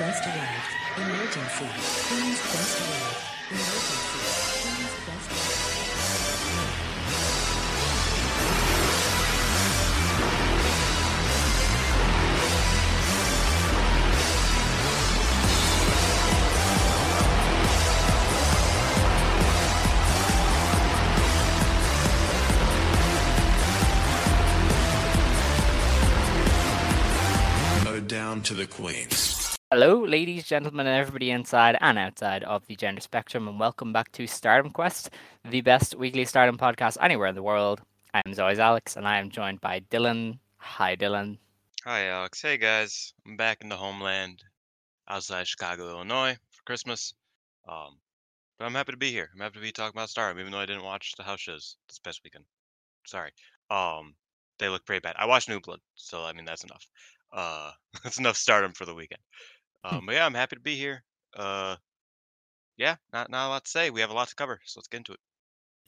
Quest arrived. Emergency. Queen's arrived. Emergency. Queen's. Down to the queens. Hello, ladies, gentlemen, and everybody inside and outside of the gender spectrum, and welcome back to Stardom Quest, the best weekly Stardom podcast anywhere in the world. I'm as always Alex, and I am joined by Dylan. Hi, Dylan. Hi, Alex. Hey, guys. I'm back in the homeland outside Chicago, Illinois for Christmas. Um, but I'm happy to be here. I'm happy to be talking about Stardom, even though I didn't watch the house shows this past weekend. Sorry. Um, they look pretty bad. I watched New Blood, so I mean that's enough. Uh, that's enough Stardom for the weekend. Um, but yeah, I'm happy to be here. Uh, yeah, not not a lot to say. We have a lot to cover, so let's get into it.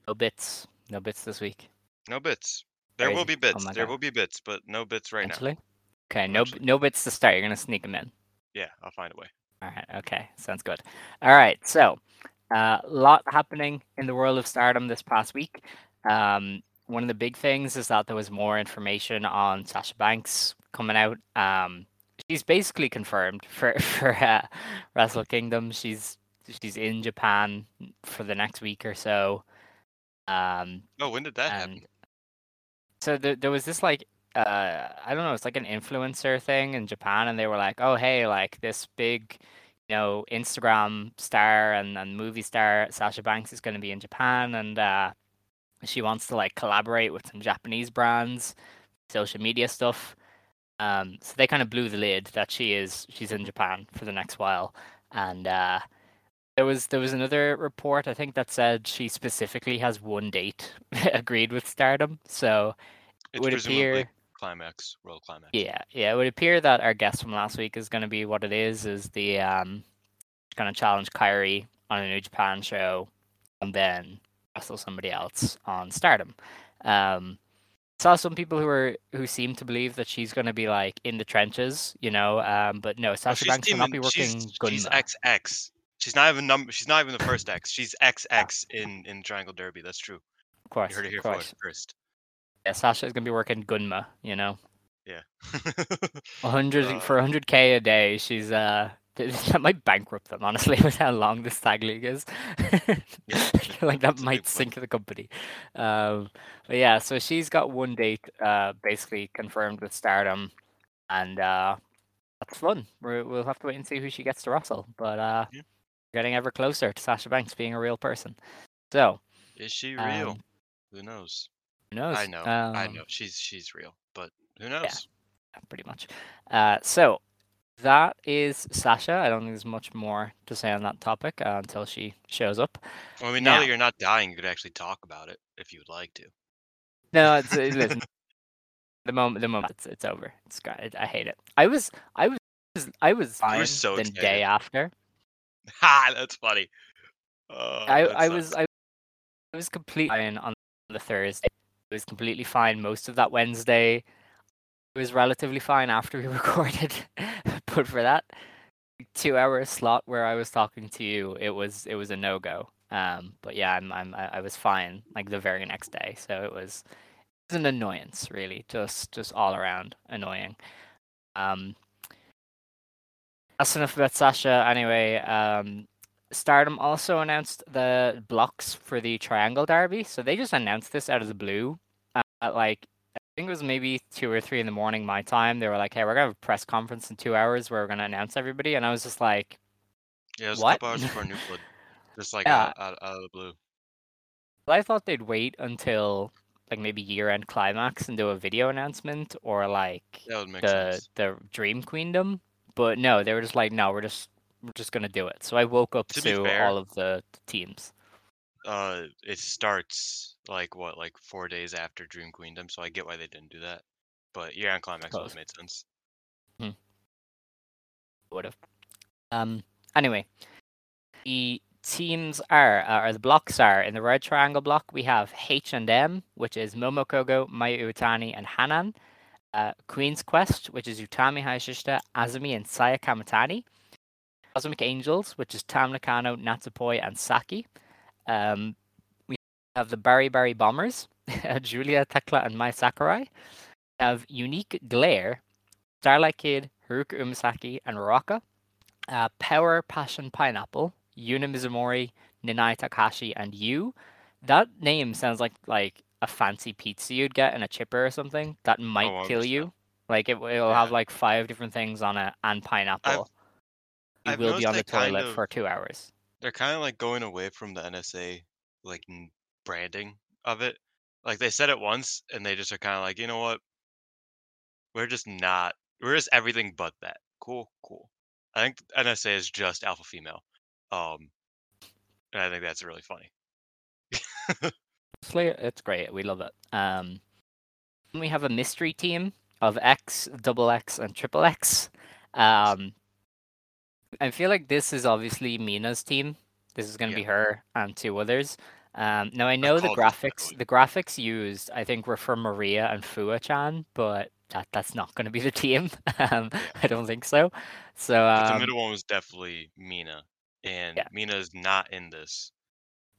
No bits. No bits this week. No bits. There will be Oh bits. my there God. will be bits, but no bits right now. Actually? Okay, no Actually. no bits to start. You're gonna sneak them in. Yeah, I'll find a way. All right. Okay. Sounds good. All right. So, a uh, lot happening in the world of stardom this past week. Um, one of the big things is that there was more information on Sasha Banks coming out. Um, she's basically confirmed for for uh, Wrestle Kingdom. She's she's in Japan for the next week or so. Um, Oh, when did that happen? so there, there was this like uh I don't know, it's like an influencer thing in Japan and they were like, "Oh, hey, like this big, you know, Instagram star and, and movie star Sasha Banks is going to be in Japan and uh she wants to like collaborate with some Japanese brands, social media stuff." Um so they kind of blew the lid that she is she's in Japan for the next while and uh there was there was another report I think that said she specifically has one date agreed with Stardom. So it It's would appear climax, Royal Climax. yeah, yeah, it would appear that our guest from last week is going to be what it is is the um going to challenge Kyrie on a New Japan show and then wrestle somebody else on Stardom. Um saw some people who are who seem to believe that she's going to be like in the trenches, you know, um but no, Sasha she's Banks will not be working She's, she's Gunma. XX. She's not even number. She's not even the first X. She's XX in in Triangle Derby. That's true. Of course, You heard it here course. first. Yeah, Sasha is going to be working Gunma, you know. Yeah. 100 Uh, for 100k a day she's uh that might bankrupt them honestly with how long this tag league is Yeah, like that might sink the company um but yeah so she's got one date uh basically confirmed with stardom and uh that's fun We're, we'll have to wait and see who she gets to wrestle but uh Yeah. getting ever closer to sasha banks being a real person so Is she real? um, Who knows? who knows I know. I Um, know. She's she's real, but who knows? Yeah, pretty much. Uh, so that is Sasha. I don't think there's much more to say on that topic uh, until she shows up. Well, I mean, now Now- that you're not dying, you could actually talk about it if you would like to. No, it's, it, listen, the moment, the moment, it's, it's over. It's great. I hate it. I was, I was, I was fine so the day after. Ha! That's funny. Oh, I, that I was. I, I was completely fine on the Thursday. I was completely fine most of that Wednesday. It was relatively fine after we recorded, but for that two-hour slot where I was talking to you, it was it was a no go. Um, but yeah, I'm, I'm I was fine like the very next day, so it was it was an annoyance really, just just all around annoying. Um, that's enough about Sasha. Anyway, um, Stardom also announced the blocks for the Triangle Derby. So they just announced this out of the blue. uh, At like, I think it was maybe two or three in the morning my time. They were like, "Hey, we're gonna have a press conference in two hours where we're gonna announce everybody." And I was just like, yeah, it was what? a couple hours before New Blood, just like Yeah. out, out, out of the blue. "Well, "I thought they'd wait until like maybe year-end climax and do a video announcement or like That would make the sense. the Dream Queendom." But no, they were just like, "No, we're just we're just gonna do it." So I woke up To to, fair- all of the, the teams. Uh, it starts like what, like four days after Dream Queendom, so I get why they didn't do that. But yeah, on climax would have made sense. would have. Um. Anyway, the teams are, uh, or the blocks are in the red triangle block. We have H and M, which is Momokogo, Mayu Iwatani, and Hanan. Uh, Queen's Quest, which is Utami Hayashishita, Azumi, and Saya Kamatani. Cosmic Angels, which is Tam Nakano, Natsupoi, and Saki. Um, have the Bari Bari Bombers, Julia, Thekla, and Mai Sakurai. We have Unique Glare, Starlight Kid, Haruka Umasaki, and Raka. Uh, Power Passion Pineapple, Yuna Mizumori, Nanae Takahashi, and Yuu. That name sounds like like a fancy pizza you'd get in a chipper or something. That might kill you. Like it, it'll Yeah. have like five different things on it and pineapple. you I've will be on the they kind toilet of- for two hours. They're kind of like going away from the NSA like branding of it. Like they said it once, and they just are kind of like, you know what? We're just not. We're just everything but that. Cool, cool. I think NSA is just alpha female. Um, and I think that's really funny. Honestly, it's great. We love it. Um, we have a mystery team of X, double X, and triple X. Um, I feel like this is obviously Mina's team. This is going to Yeah. be her and two others. Um, now I know the called this, by the graphics. The graphics used, I think, were for Maria and Fua-chan, but that that's not going to be the team. um, I don't think so. So But the um, middle one was definitely Mina, and yeah. Mina is not in this.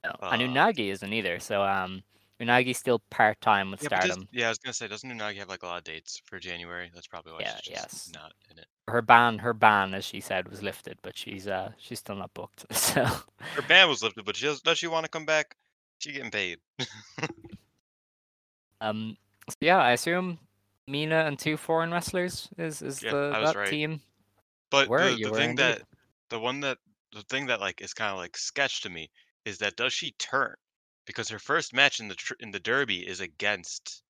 no. and uh, Unagi isn't either. So um, Unagi's still part time with Yeah, but does- Stardom. yeah, I was gonna say, doesn't Unagi have like a lot of dates for January? That's probably why Yeah, she's just yes. not in it. her ban her ban as she said was lifted but she's uh she's still not booked so Her ban was lifted, but she does. Does she want to come back? She getting paid. um so yeah i assume mina and two foreign wrestlers is is Yeah, the I was that right. team But Were the, the thing indeed. that the one that the thing that like is kind of like sketch to me is that does she turn? Because her first match in the tr- in the Derby is against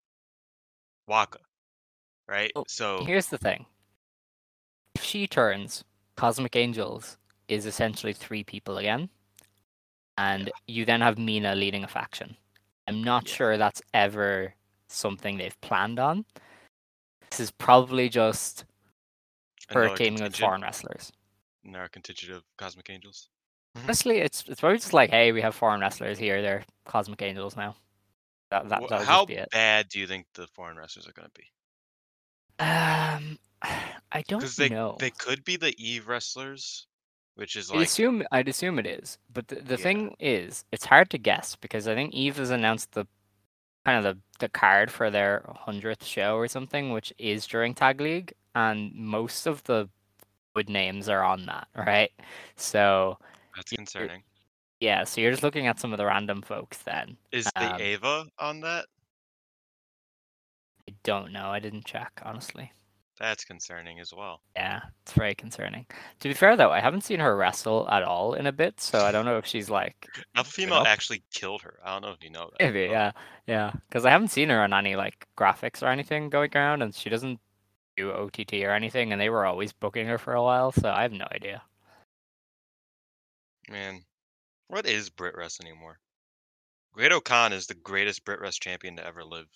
Waka, right? So here's the thing if she turns cosmic angels is essentially three people again and you then have mina leading a faction i'm not Yeah. sure that's ever something they've planned on this is probably just her teaming with foreign wrestlers another contingent of Cosmic Angels. Honestly, it's it's probably just like, hey, we have foreign wrestlers here. They're cosmic angels now. That that that'll How be it. bad do you think the foreign wrestlers are going to be? Um, I don't they know. they could be the Eve wrestlers, which is I'd assume I'd assume it is, but the, the Yeah. thing is, it's hard to guess because I think Eve has announced the kind of the, the card for their hundredth show or something, which is during Tag League, and most of the good names are on that, right? So that's concerning. yeah, so you're just looking at some of the random folks then. Is the um, Ava on that? I don't know. I didn't check honestly. That's concerning as well. Yeah, it's very concerning. To be fair though, I haven't seen her wrestle at all in a bit, so I don't know if she's like Alpha Female up. actually killed her. I don't know if you know that. maybe, yeah, yeah, because I haven't seen her on any like graphics or anything going around, and she doesn't do OTT or anything, and they were always booking her for a while, so I have no idea. Man, what is Brit Rest anymore? Great Khan is the greatest Brit Rest champion to ever live.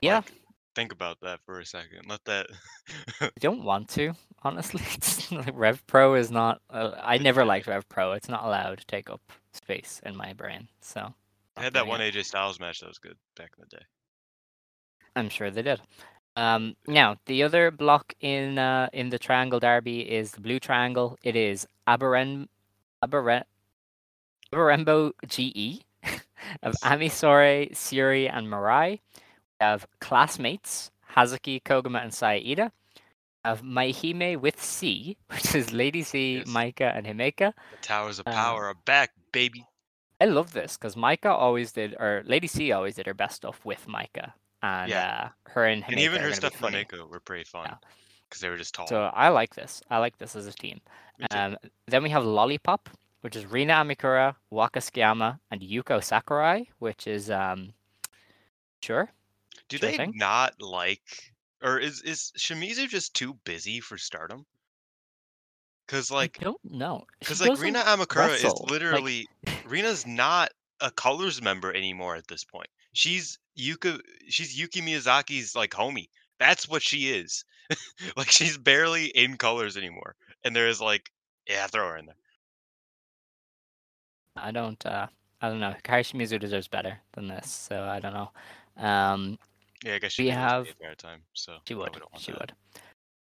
Yeah, Like, think about that for a second. Let that. I don't want to honestly. Like Rev Pro is not. Uh, I never liked Rev Pro. It's not allowed to take up space in my brain, so. I had that one. AJ Styles match that was good back in the day. I'm sure they did. Um, now the other block in uh, in the Triangle Derby is the Blue Triangle. It is Aberen, Aberen, Abarenbo GE of Amisore, Syuri, and Mirai. Have classmates Hazuki, Koguma, and Saida. Of Maihime with C, which is Lady C, Yes. Maika, and Himeka. The Towers of Uh, Power are back, baby. I love this because Maika always did, or Lady C always did her best stuff with Maika, and Yeah. uh, her and Himeka And even her stuff with. Mako were pretty fun Yeah. because they were just tall. So I like this. I like this as a team. Um, then we have Lollipop, which is Rina Amikura, Waka Tsukiyama, and Yuko Sakurai, which is um, sure. Do sure they thing. not like, or is is Shimizu just too busy for Stardom? Because like, I don't know. Because like Rina Amikura wrestle. is Like- literally Rina's not a colors member anymore at this point. She's Yuka. She's Yuki Miyazaki's like homie. That's what she is. like she's barely in colors anymore. And there's like, yeah, throw her in there. I don't. Uh, I don't know. Kai Shimizu deserves better than this, so I don't know. Um, Yeah, I guess she We have- the entire time. So she would. She that. would.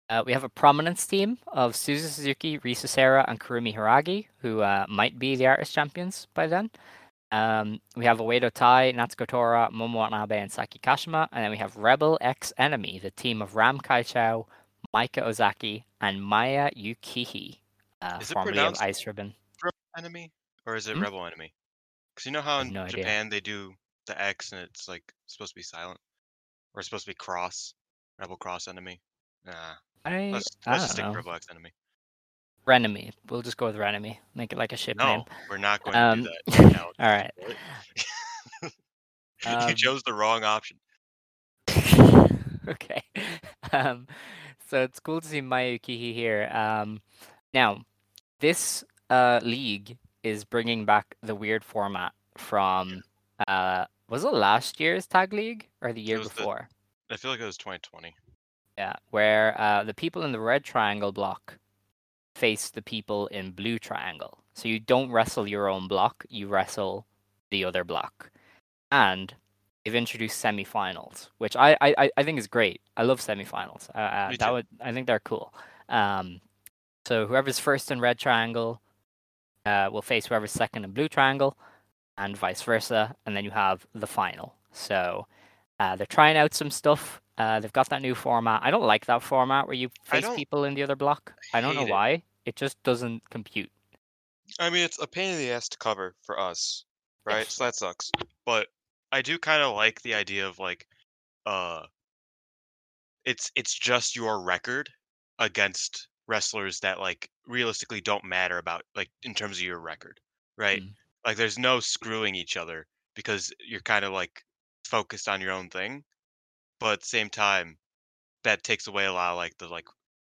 Uh, we have a prominence team of Suzu Suzuki, Risa Sera, and Kurumi Hiragi, who uh, might be the artist champions by then. Um, we have Oedo Tai, Natsuko Tora, Momo Watanabe, and Saki Kashima. And then we have Rebel X Enemy, the team of Ram Kai Kaichou, Maika Ozaki, and Maya Yukihi, uh, Is it formerly of Ice Ribbon. Rebel enemy or is it Hmm? rebel enemy? Because you know how in no idea. Japan they do the X and it's like supposed to be silent, or it's supposed to be cross, rebel cross enemy. Nah, I, let's I let's just stick know. rebel X enemy. Renemy. We'll just go with Renemy. Make it like a ship name. No, we're not going Um, to do that. Alex. All right. Um, you chose the wrong option. okay. Um, so it's cool to see Mayukihi here. Um, now, this uh, league is bringing back the weird format from uh, was it last year's tag league or the year was the- before? I feel like it was 2020. Yeah, where uh, the people in the red triangle block face the people in blue triangle. So you don't wrestle your own block, you wrestle the other block. And they've introduced semifinals, which I, I, I- think is great. I love semifinals. Uh, uh, that would I think they're cool. Um, so whoever's first in red triangle uh, will face whoever's second in blue triangle, and vice versa. And then you have the final. So uh, they're trying out some stuff. Uh, they've got that new format. I don't like that format where you face people in the other block. I don't know it. why. It just doesn't compute. I mean, it's a pain in the ass to cover for us, right? So that sucks. But I do kind of like the idea of like, uh, it's it's just your record against wrestlers that like realistically don't matter about like in terms of your record, right? Mm. Like, there's no screwing each other because you're kind of like focused on your own thing, but at the same time, that takes away a lot of like the like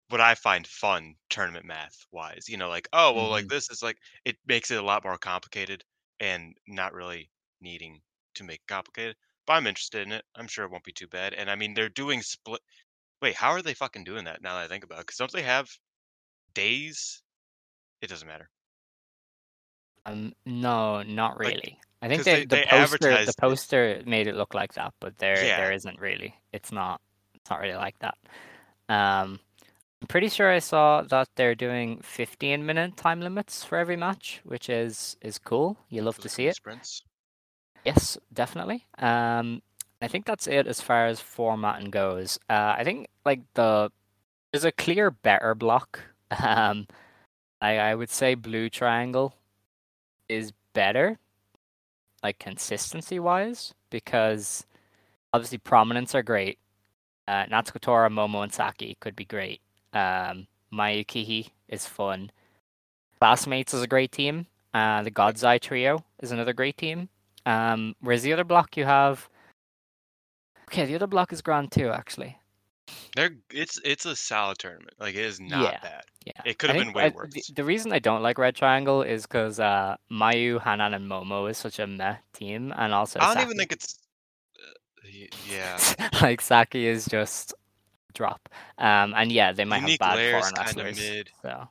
what I find fun tournament math wise. You know, like oh well, like Mhm. this is like it makes it a lot more complicated and not really needing to make it complicated. But I'm interested in it. I'm sure it won't be too bad. And I mean, they're doing split. Wait, how are they fucking doing that? Now that I think about it, because don't they have days? It doesn't matter. Um, no, not Like, really. I think they, they- the poster the it. poster made it look like that, but there Yeah. there isn't really. It's not it's not really like that. Um, I'm pretty sure I saw that they're doing 15 minute time limits for every match, which is is cool. You love to see it. Sprints. Yes, definitely. Um, I think that's it as far as formatting goes. Uh, I think like the there's a clear better block. Um, I I would say blue triangle is better, like consistency wise, because obviously prominence are great. Uh, Natsuko Momo, and Saki could be great. Um, Mayukihi is fun. Classmates is a great team. Uh, the God's Eye Trio is another great team. Um, the other block you have. Okay, the other block is grand too, actually. They're it's it's a solid tournament. Like it is not Yeah. bad. Yeah. It could have been way I- the- worse. The, reason I don't like Red Triangle is because uh, Mayu, Hanan, and Momo is such a meh team, and also I don't even think it's. Uh, yeah. like Saki is just drop. Um, and yeah, they might Unique have bad foreign wrestlers. mid. So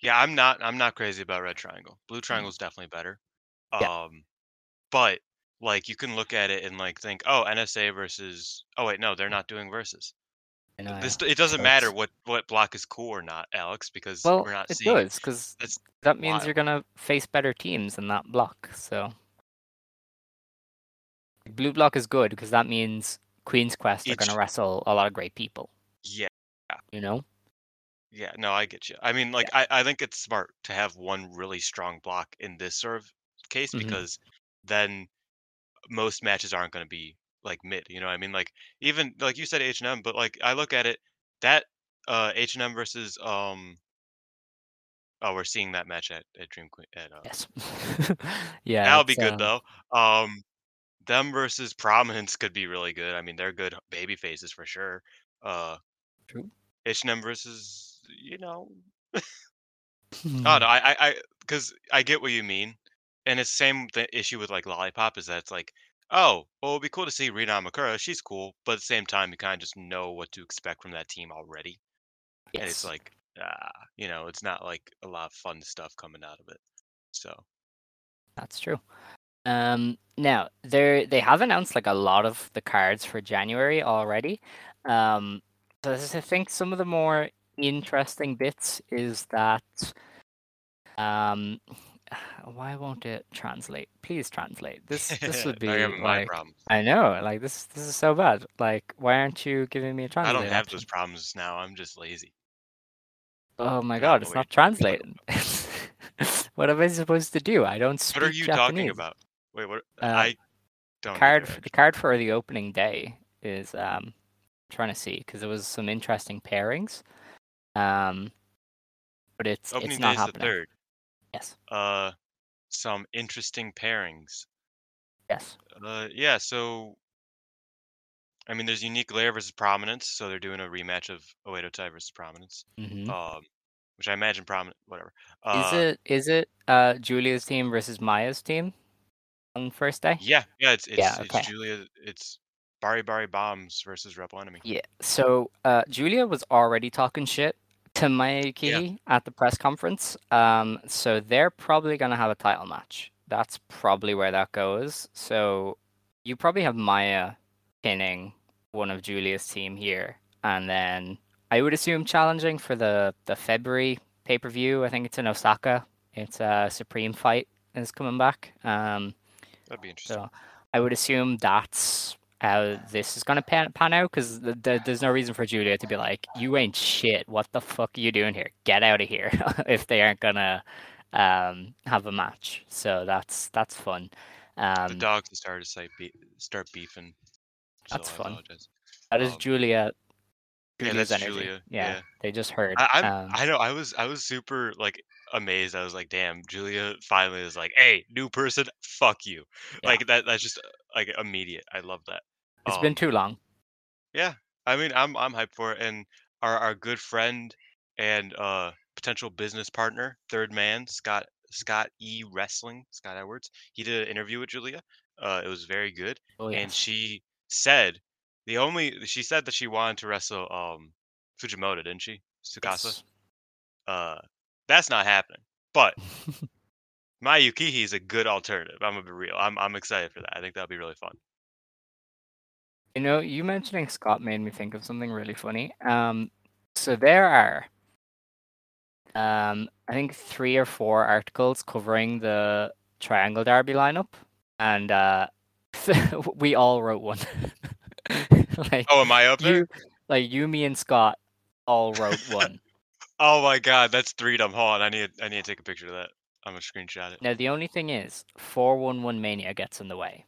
Yeah, I'm not. I'm not crazy about Red Triangle. Blue Triangle's definitely better. Mm. Yeah. Um, but like you can look at it and like think, oh, NSA versus. Oh wait, no, they're not doing versus. I This it doesn't So matter what what block is cool or not, Alex, because well, we're not it seeing. does because that means wild. you're gonna face better teams in that block. So blue block is good because that means Queen's Quest are gonna wrestle a lot of great people. Yeah, You know. yeah. No, I get you. I mean, like I I think it's smart to have one really strong block in this sort of case Mhm. because then most matches aren't going to be like mid. You know, what I mean, like even like you said H and M, but like I look at it that uh H and M versus um. Oh, we're seeing that match at, at Dream Queen. At, uh, Yes. yeah. That'll be good um, though. Um, them versus Prominence could be really good. I mean, they're good baby faces for sure. Uh, True. H and M versus you know. hmm. Oh no, I I I because I get what you mean, and it's same th- issue with like Lollipop is that it's like, oh, well, it'd be cool to see Rina Makura. She's cool, but at the same time, you kind of just know what to expect from that team already, and it's Yes. like, ah, you know, it's not like a lot of fun stuff coming out of it. So That's true. Um, now they they have announced like a lot of the cards for January already. Um, So this is- I think some of the more interesting bits is that um why won't it translate? Please translate. This this would be Now you're my like. I know, like this this is so bad. Like why aren't you giving me a translate? I don't have option? those problems now. I'm just lazy. Oh my god, it's not translating. what am I supposed to do? I don't speak What are you Japanese. talking about? Wait, what? Uh, I don't. card the card for the opening day is um trying to see because there was some interesting pairings um but it's Opening it's not is the happening third. Yes Uh, some interesting pairings. yes Uh, yeah. So, I mean, there's Unique Glare versus prominence, so they're doing a rematch of Oedo Tai versus prominence. hmm Um, which I imagine prominent. Whatever. is Uh, it is it uh julia's team versus maya's team on first day Yeah, yeah. It's it's Yeah, it's. Julia. It's Bari Bari Bombs versus Rebel Enemy. yeah so uh julia was already talking shit to Maya Yukihi at the press conference um so they're probably gonna have a title match that's probably where that goes so you probably have maya pinning one of Julia's team here, and then I would assume challenging for the the February pay per view. I think it's in Osaka. It's a Supreme Fight is coming back. Um, That'd be interesting. so I would assume that's how this is gonna pan, pan out because th- th- there's no reason for Julia to be like, "You ain't shit. What the fuck are you doing here? Get out of here!" if they aren't gonna um, have a match. So that's that's fun. Um, the dogs started to be- start beefing. So That's I fun. apologize. that is um, Julia. yeah, that's energy. Julia, Yeah, yeah. they just heard. I, um, I know. I was. I was super like amazed. I was like, "Damn!" Julia finally is like, "Hey, new person, fuck you!" Yeah. Like that. That's just like immediate. I love that. it's been Um, too long. Yeah, I mean, I'm I'm hyped for it, and our our good friend and uh potential business partner, third man, Scott Scott E Wrestling, Scott Edwards. He did an interview with Julia. Uh, it was very good, Oh and she said the only she said that she wanted to wrestle um Fujimoto, didn't she? Tsukasa. Yes. Uh, that's not happening. But Maya Yukihi is a good alternative. I'm gonna be real. I'm I'm excited for that. I think that'll be really fun. You know, you mentioning Scott made me think of something really funny. Um, so there are, um, I think three or four articles covering the Triangle Derby lineup, and uh, we all wrote one. like Oh, am I up there? you, like you, me, and Scott all wrote one. Oh my god, that's three dumb. Hold on, I need I need to take a picture of that. I'm gonna screenshot it. now the only thing is, four one one mania gets in the way.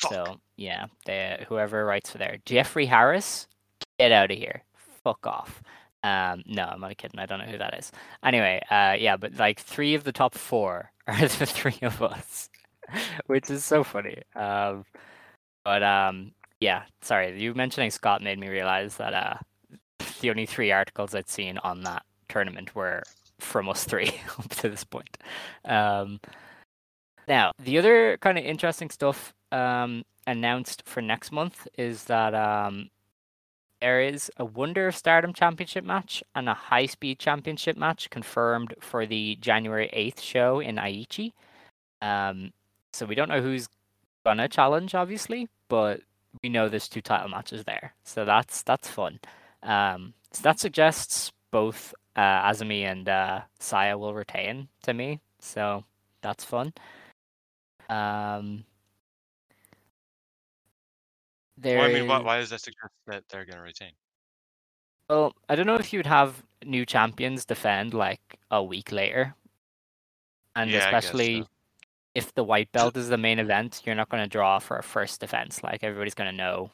Fuck. So yeah, they, whoever writes for there, Jeffrey Harris, get out of here, fuck off. Um, no, I'm not kidding. I don't know who that is. Anyway, uh, yeah, but like three of the top four are the three of us, which is so funny. Um, but um, yeah, sorry, you mentioning Scott made me realize that uh, the only three articles I'd seen on that tournament were from us three up to this point. Um, now, the other kind of interesting stuff um, announced for next month is that um, there is a Wonder of Stardom Championship match and a High Speed Championship match confirmed for the January 8th show in Aichi. Um, so we don't know who's gonna challenge, obviously, but we know there's two title matches there, so that's that's fun. Um, so that suggests both uh, Azumi and uh, Saya will retain to me, so that's fun. Um, there Well, I mean, why, why does that suggest that they're gonna retain? Well, I don't know if you'd have new champions defend like a week later. And Yeah, especially so. if the white belt is the main event, you're not going to draw for a first defense. Like everybody's going to know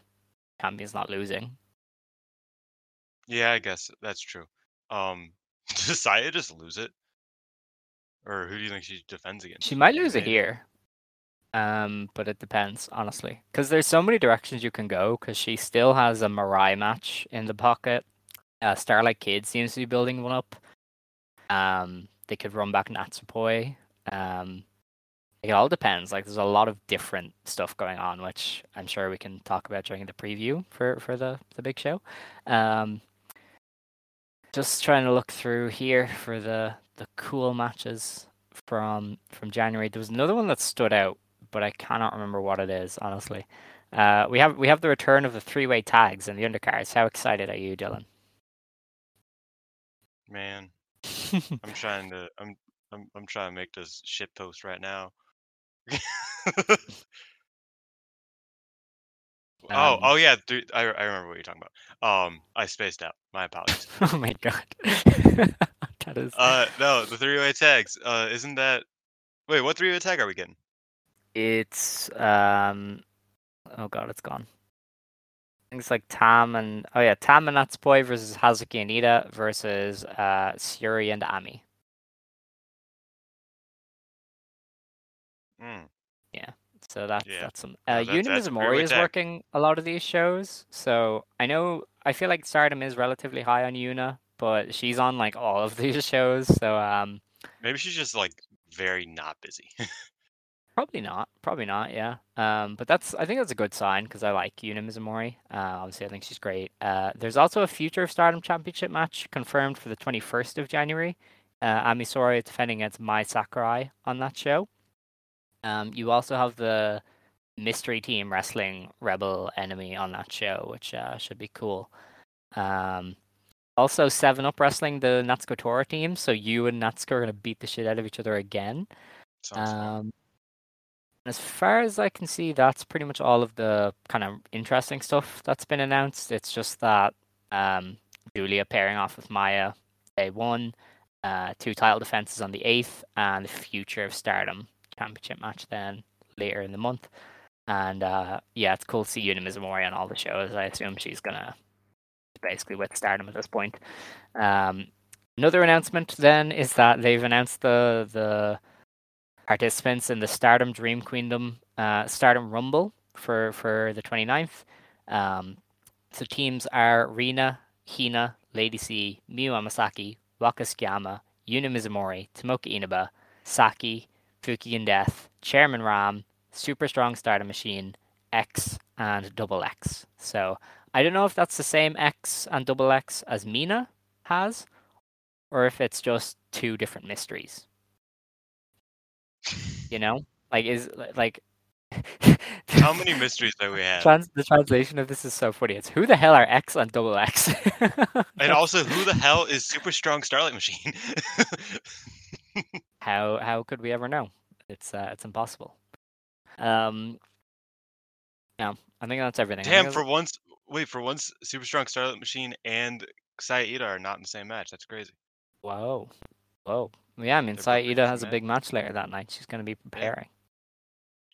champion's not losing. Yeah, I guess that's true. Um, does Saya just lose it, or who do you think she defends against? She might lose it here. Um, but it depends, honestly. Because there's so many directions you can go. Because she still has a Mirai match in the pocket. Uh, Starlight Kid seems to be building one up. Um, they could run back Natsupoi. Um, it all depends. Like, there's a lot of different stuff going on, which I'm sure we can talk about during the preview for for the the big show. Um, just trying to look through here for the the cool matches from from January. There was another one that stood out, but I cannot remember what it is. Honestly, uh, we have we have the return of the three way tags and the undercards. How excited are you, Dylan? Man, I'm trying to. I'm. I'm. I'm trying to make this shit post right now. oh. Um, Oh yeah. Three, I. I remember what you're talking about. Um. I spaced out. My apologies. oh my god. that is. uh. No. The three-way tags. Uh. Isn't that? Wait. What three-way tag are we getting? It's um. Oh god, it's gone. I think it's like Tam and oh yeah, Tam and Natsupoi versus Hazuki and Ida versus uh Syuri and Ami. Mm. So that's Yeah. that's some. No, Uh, Yuna that's a is working a lot of these shows, so I know I feel like Stardom is relatively high on Yuna, but she's on like all of these shows, so um, Maybe she's just like very not busy. probably not, probably not, yeah. Um, but that's I think that's a good sign because I like Yuna Mizumori. Uh, obviously I think she's great. Uh, there's also a future Stardom Championship match confirmed for the 21st of January. Uh, Ami Sourei defending against Mai Sakurai on that show. Um, you also have the mystery team wrestling Rebel Enemy on that show, which uh, should be cool. Um, also, Seven Up wrestling the Natsuko Tora team, so you and Natsuko are gonna beat the shit out of each other again. Um, as far as I can see, that's pretty much all of the kind of interesting stuff that's been announced. It's just that um, Julia pairing off with Maya day one, uh, two title defenses on the eighth, and the future of Stardom championship match then later in the month. And uh, yeah, it's cool to see Yuna Mizumori on all the shows. I assume she's gonna basically with Stardom at this point. Um, another announcement then is that they've announced the the participants in the Stardom Dream Queendom uh, Stardom Rumble for for the 29th. Um, so teams are Rina, Hina, Lady C, Miyu Amasaki, Waka Tsukiyama, Yuna Mizumori, Tomoka Inaba, Saki, Fukigen Death, Chairman Ram, Super Strong Stardom Machine, X, and Double X. So I don't know if that's the same X and Double X as Mina has, or if it's just two different mysteries. You know, like is like How many mysteries do we have? Trans- the translation of this is so funny. It's who the hell are X and double X? And also, who the hell is Super Strong Starlight Machine? how how could we ever know? It's uh, it's impossible. Um, yeah, I think that's everything. Damn, for once, wait, for once, Super Strong Starlight Machine and Saida are not in the same match. That's crazy. whoa, whoa. Yeah, I mean, They're Saida has a big match later that night. She's going to be preparing.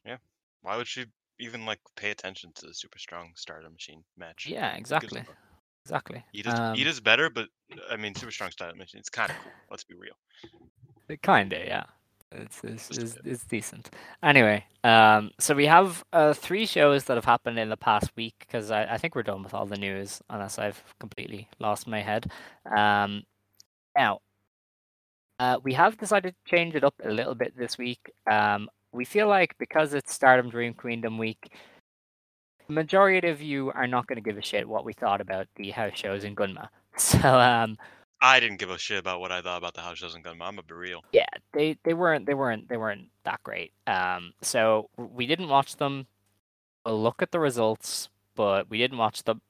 Yeah. Why would she even like pay attention to the Super Strong Starlight Machine match? Yeah, Who gives a exactly, exactly. Ida's, Um, Ida's better, but I mean, Super Strong Starlight Machine, it's kind of cool. Let's be real. Kinda, yeah. It's it's, it's, it's decent. Anyway, um, so we have uh, three shows that have happened in the past week because I, I think we're done with all the news unless I've completely lost my head. Um, now, uh, we have decided to change it up a little bit this week. Um, we feel like because it's Stardom Dream Queendom week, the majority of you are not going to give a shit what we thought about the house shows in Gunma. So um, I didn't give a shit about what I thought about the house shows in Gunma. I'm gonna be real. yeah they they weren't they weren't they weren't that great um so we didn't watch them we'll look at the results but we didn't watch them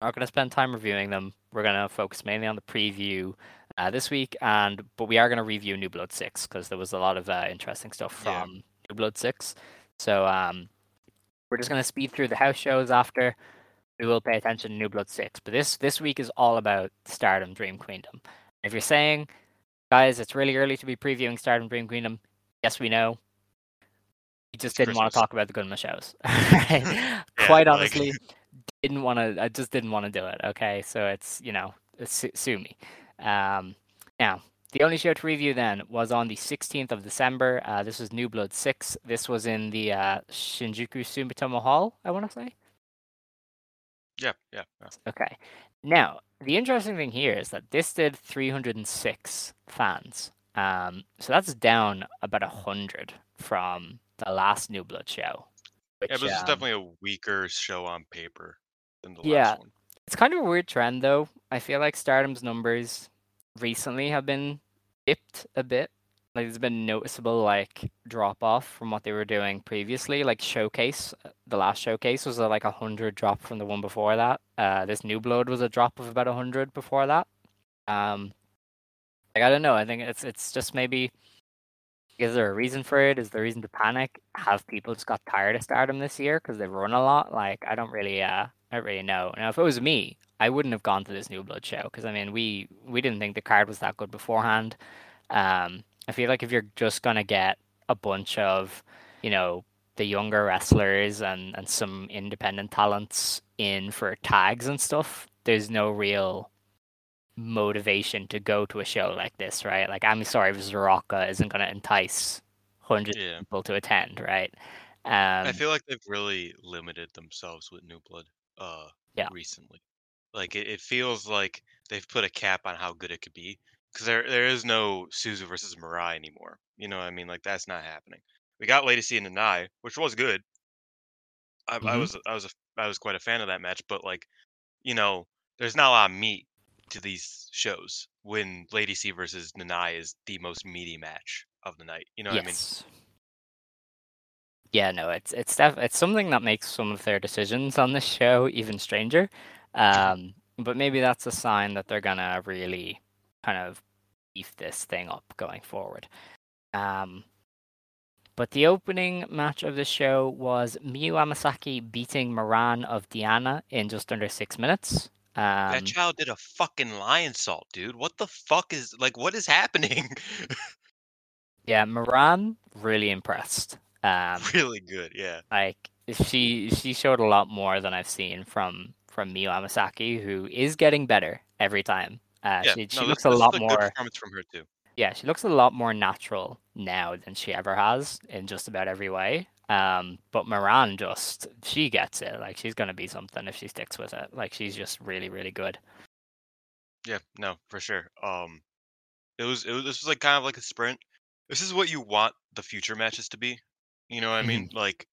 we're not going to spend time reviewing them we're going to focus mainly on the preview uh, this week and but we are going to review new blood 6 because there was a lot of uh, interesting stuff Yeah. from new blood 6 so um we're just going to speed through the house shows after we will pay attention to new blood 6 but this this week is all about stardom dream queendom if you're saying guys, it's really early to be previewing Stardom Dream Queendom. Yes, we know. We just It's didn't want to talk about the Gunma shows. Quite like- honestly, didn't want to. I just didn't want to do it. Okay, so it's you know, su- sue me. Um, now the only show to review then was on the 16th of December. Uh, this was New Blood Six. This was in the uh, Shinjuku Sumitomo Hall. I want to say. Yeah, yeah. yeah. Okay. Now, the interesting thing here is that this did 306 fans. Um, so that's down about 100 from the last New Blood show. Which, Yeah, but this is um, definitely a weaker show on paper than the Yeah. last one. It's kind of a weird trend, though. I feel like Stardom's numbers recently have been dipped a bit. Like, there's been noticeable like drop off from what they were doing previously. Like Showcase, uh, the last Showcase was a, like a hundred drop from the one before that. Uh, this New Blood was a drop of about a hundred before that. Um, Like I don't know. I think it's it's just maybe. Is there a reason for it? Is there a reason to panic? Have people just got tired of Stardom this year because they've run a lot? Like I don't really, uh, I don't really know. Now, if it was me, I wouldn't have gone to this New Blood show because I mean, we we didn't think the card was that good beforehand. Um, I feel like if you're just gonna get a bunch of, you know, the younger wrestlers and and some independent talents in for tags and stuff, there's no real motivation to go to a show like this, right? Like I'm sorry if Zaraka isn't gonna entice hundreds Yeah. of people to attend, right? I Um, feel like they've really limited themselves with New Blood uh Yeah. recently. Like it, it feels like they've put a cap on how good it could be because there there is no Suzu versus Mirai anymore. You know what I mean? Like that's not happening. We got Lady C and Nanai, which was good. I, I Mhm. was I was a, I was quite a fan of that match, but like, you know, there's not a lot of meat to these shows when Lady C versus Nanai is the most meaty match of the night. You know what I mean? Yeah, no, it's it's def- it's something that makes some of their decisions on this show even stranger. Um, but maybe that's a sign that they're gonna really kind of beef this thing up going forward. Um, but the opening match of the show was Miyu Amasaki beating Moran of Diana in just under six minutes. Um, That child did a fucking lionsault, dude. What the fuck is like? What is happening? yeah, Moran really impressed. Um, really good, yeah. like she she showed a lot more than I've seen from from Miyu Amasaki, who is getting better every time. Uh, Yeah, she she no, looks this, a lot is a good more performance from her too. yeah she looks a lot more natural now than she ever has in just about every way. Um, but Moran just she gets it. Like she's gonna be something if she sticks with it. Like she's just really really good. Yeah, no, for sure. Um, it was it was this was like kind of like a sprint. This is what you want the future matches to be. You know what I mean? Like,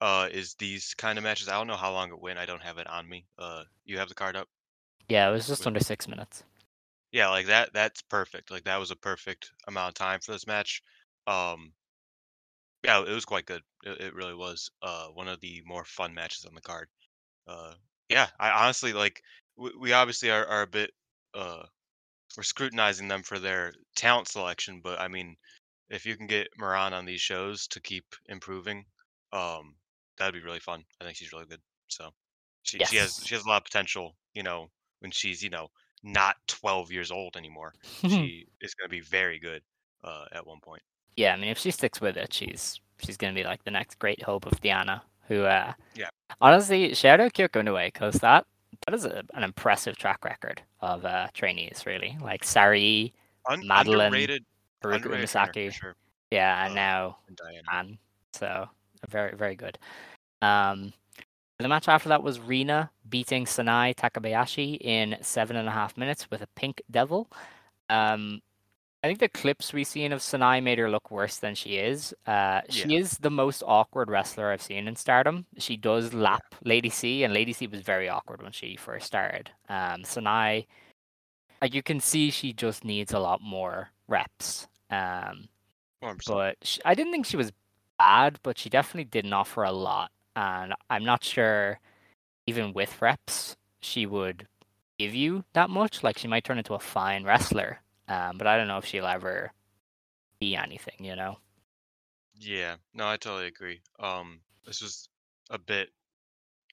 uh, is these kind of matches? I don't know how long it went. I don't have it on me. Uh, you have the card up. Yeah, it was just With- under six minutes. Yeah, like that. That's perfect. Like that was a perfect amount of time for this match. Um, yeah, it was quite good. It, it really was. Uh, one of the more fun matches on the card. Uh, yeah, I honestly like. We, we obviously are, are a bit. Uh, we're scrutinizing them for their talent selection, but I mean, if you can get Moran on these shows to keep improving, um, that'd be really fun. I think she's really good. So she she has she has a lot of potential. You know, when she's you know not 12 years old anymore, she is going to be very good uh, at one point. yeah, I mean, if she sticks with it, she's she's gonna be like the next great hope of Diana. Who, uh, Yeah. honestly, shout out Kyoko Inoue because that that is a, an impressive track record of uh, trainees. Really, like Sari, Un- Madeline, underrated, Haruka Umasaki, sure. yeah, and Uh, now And Diana. Anne. So very very good. Um, the match after that was Rina beating Sanai Takabayashi in seven and a half minutes with a pink devil. Um, I think the clips we've seen of Sanai made her look worse than she is. Uh, she Yeah. is the most awkward wrestler I've seen in Stardom. She does lap Lady C, and Lady C was very awkward when she first started. Um, Sanai, like you can see, she just needs a lot more reps. Um, 100%. but sh I didn't think she was bad, but she definitely didn't offer a lot, and I'm not sure, even with reps, she would give you that much. Like she might turn into a fine wrestler, um, but I don't know if she'll ever be anything. You know? Yeah, no, I totally agree. Um, this was a bit,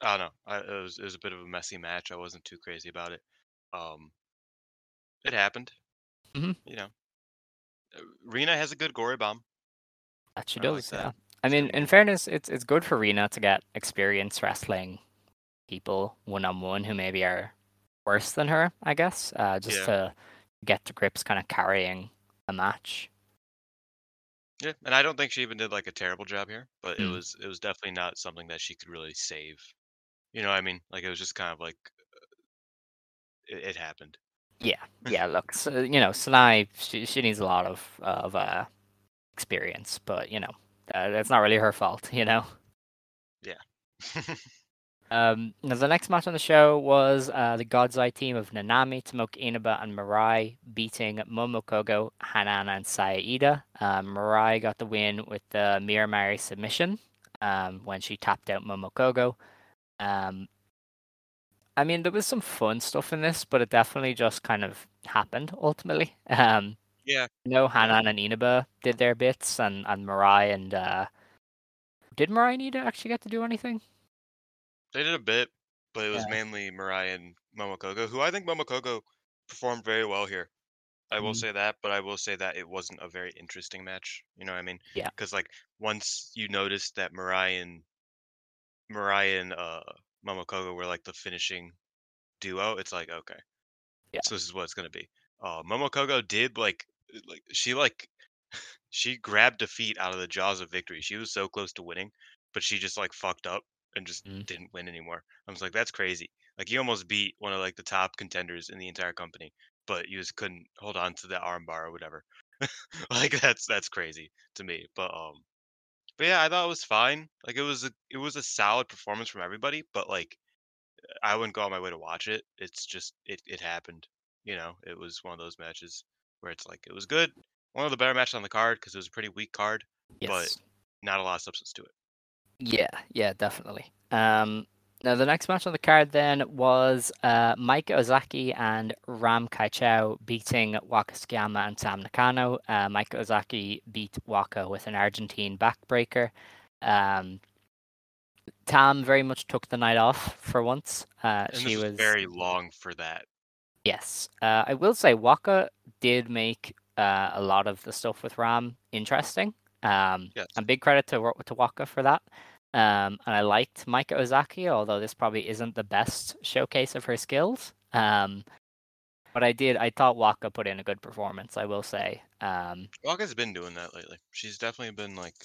I don't know, I, it was it was a bit of a messy match. I wasn't too crazy about it. Um, it happened. Mhm. You know, Uh, Rena has a good gory bomb. That she I like does. that. I mean, in fairness, it's it's good for Rena to get experience wrestling people one on one who maybe are worse than her. I guess, uh, just Yeah. to get to grips, kind of carrying a match. Yeah, and I don't think she even did like a terrible job here, but it Mm. was it was definitely not something that she could really save. You know what I mean? Like it was just kind of like uh, it, it happened. Yeah, yeah. Look, so, you know, Sanai, she she needs a lot of of uh, experience, but you know, uh, that's not really her fault. You know. Yeah. um, now the next match on the show was uh, the God's Eye team of Nanami, Tomoka Inaba, and Mirai beating Momokogo, Hanan, and Saida. Um, Mirai got the win with the Miramari submission um, when she tapped out Momokogo. Um, I mean, there was some fun stuff in this, but it definitely just kind of happened ultimately. Um, Yeah. I know Hanan and Inaba did their bits, and and Mirai and uh, did Mirai need to actually get to do anything? They did a bit, but it was Yeah. mainly Mirai and Momokogo, who I think Momokogo performed very well here. I will Mhm. say that, but I will say that it wasn't a very interesting match. You know what I mean? Yeah. Because like once you notice that Mirai and Mirai and uh Momokogo were like the finishing duo, it's like okay, Yeah. so this is what it's gonna be. Uh, Momokogo did like like she like she grabbed defeat out of the jaws of victory. She was so close to winning, but she just like fucked up and just Mhm. didn't win anymore. I was like, that's crazy. Like you almost beat one of like the top contenders in the entire company, but you just couldn't hold on to the armbar or whatever. like that's that's crazy to me. But um, but yeah, I thought it was fine. Like it was a it was a solid performance from everybody, but like I wouldn't go on my way to watch it. It's just it it happened. You know, it was one of those matches where it's like it was good. One of the better matches on the card because it was a pretty weak card, Yes. but not a lot of substance to it. Yeah, yeah, definitely. Um, now the next match on the card then was uh, Maika Ozaki and Ram Kaicho beating Waka and Tam Nakano. Uh, Maika Ozaki beat Waka with an Argentine backbreaker. Um, Tam very much took the night off for once. Uh, And she was very long for that. Yes, uh, I will say Waka did make uh, a lot of the stuff with Ram interesting. Um, Yes. and big credit to to Waka for that. Um, and I liked Maika Ozaki, although this probably isn't the best showcase of her skills. Um, but I did, I thought Waka put in a good performance. I will say. Um, Waka's been doing that lately. She's definitely been like,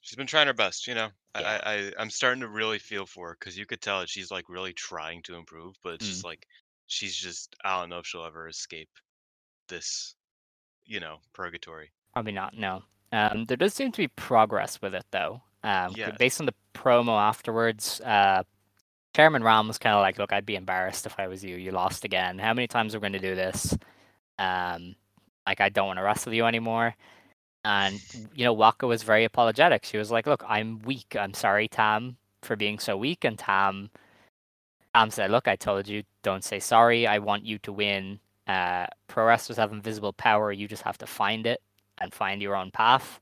she's been trying her best. You know, I Yeah. I, I I'm starting to really feel for her because you could tell that she's like really trying to improve, but it's Mm. just like she's just I don't know if she'll ever escape this, you know, purgatory. Probably not. No. Um, there does seem to be progress with it though. Um, Yes. based on the promo afterwards, uh, Chairman Ram was kind of like, "Look, I'd be embarrassed if I was you. You lost again. How many times are we going to do this? Um, like I don't want to wrestle you anymore." And you know, Waka was very apologetic. She was like, "Look, I'm weak. I'm sorry, Tam, for being so weak." And Tam, Tam said, "Look, I told you, don't say sorry. I want you to win. Uh, pro wrestlers have invisible power. You just have to find it and find your own path,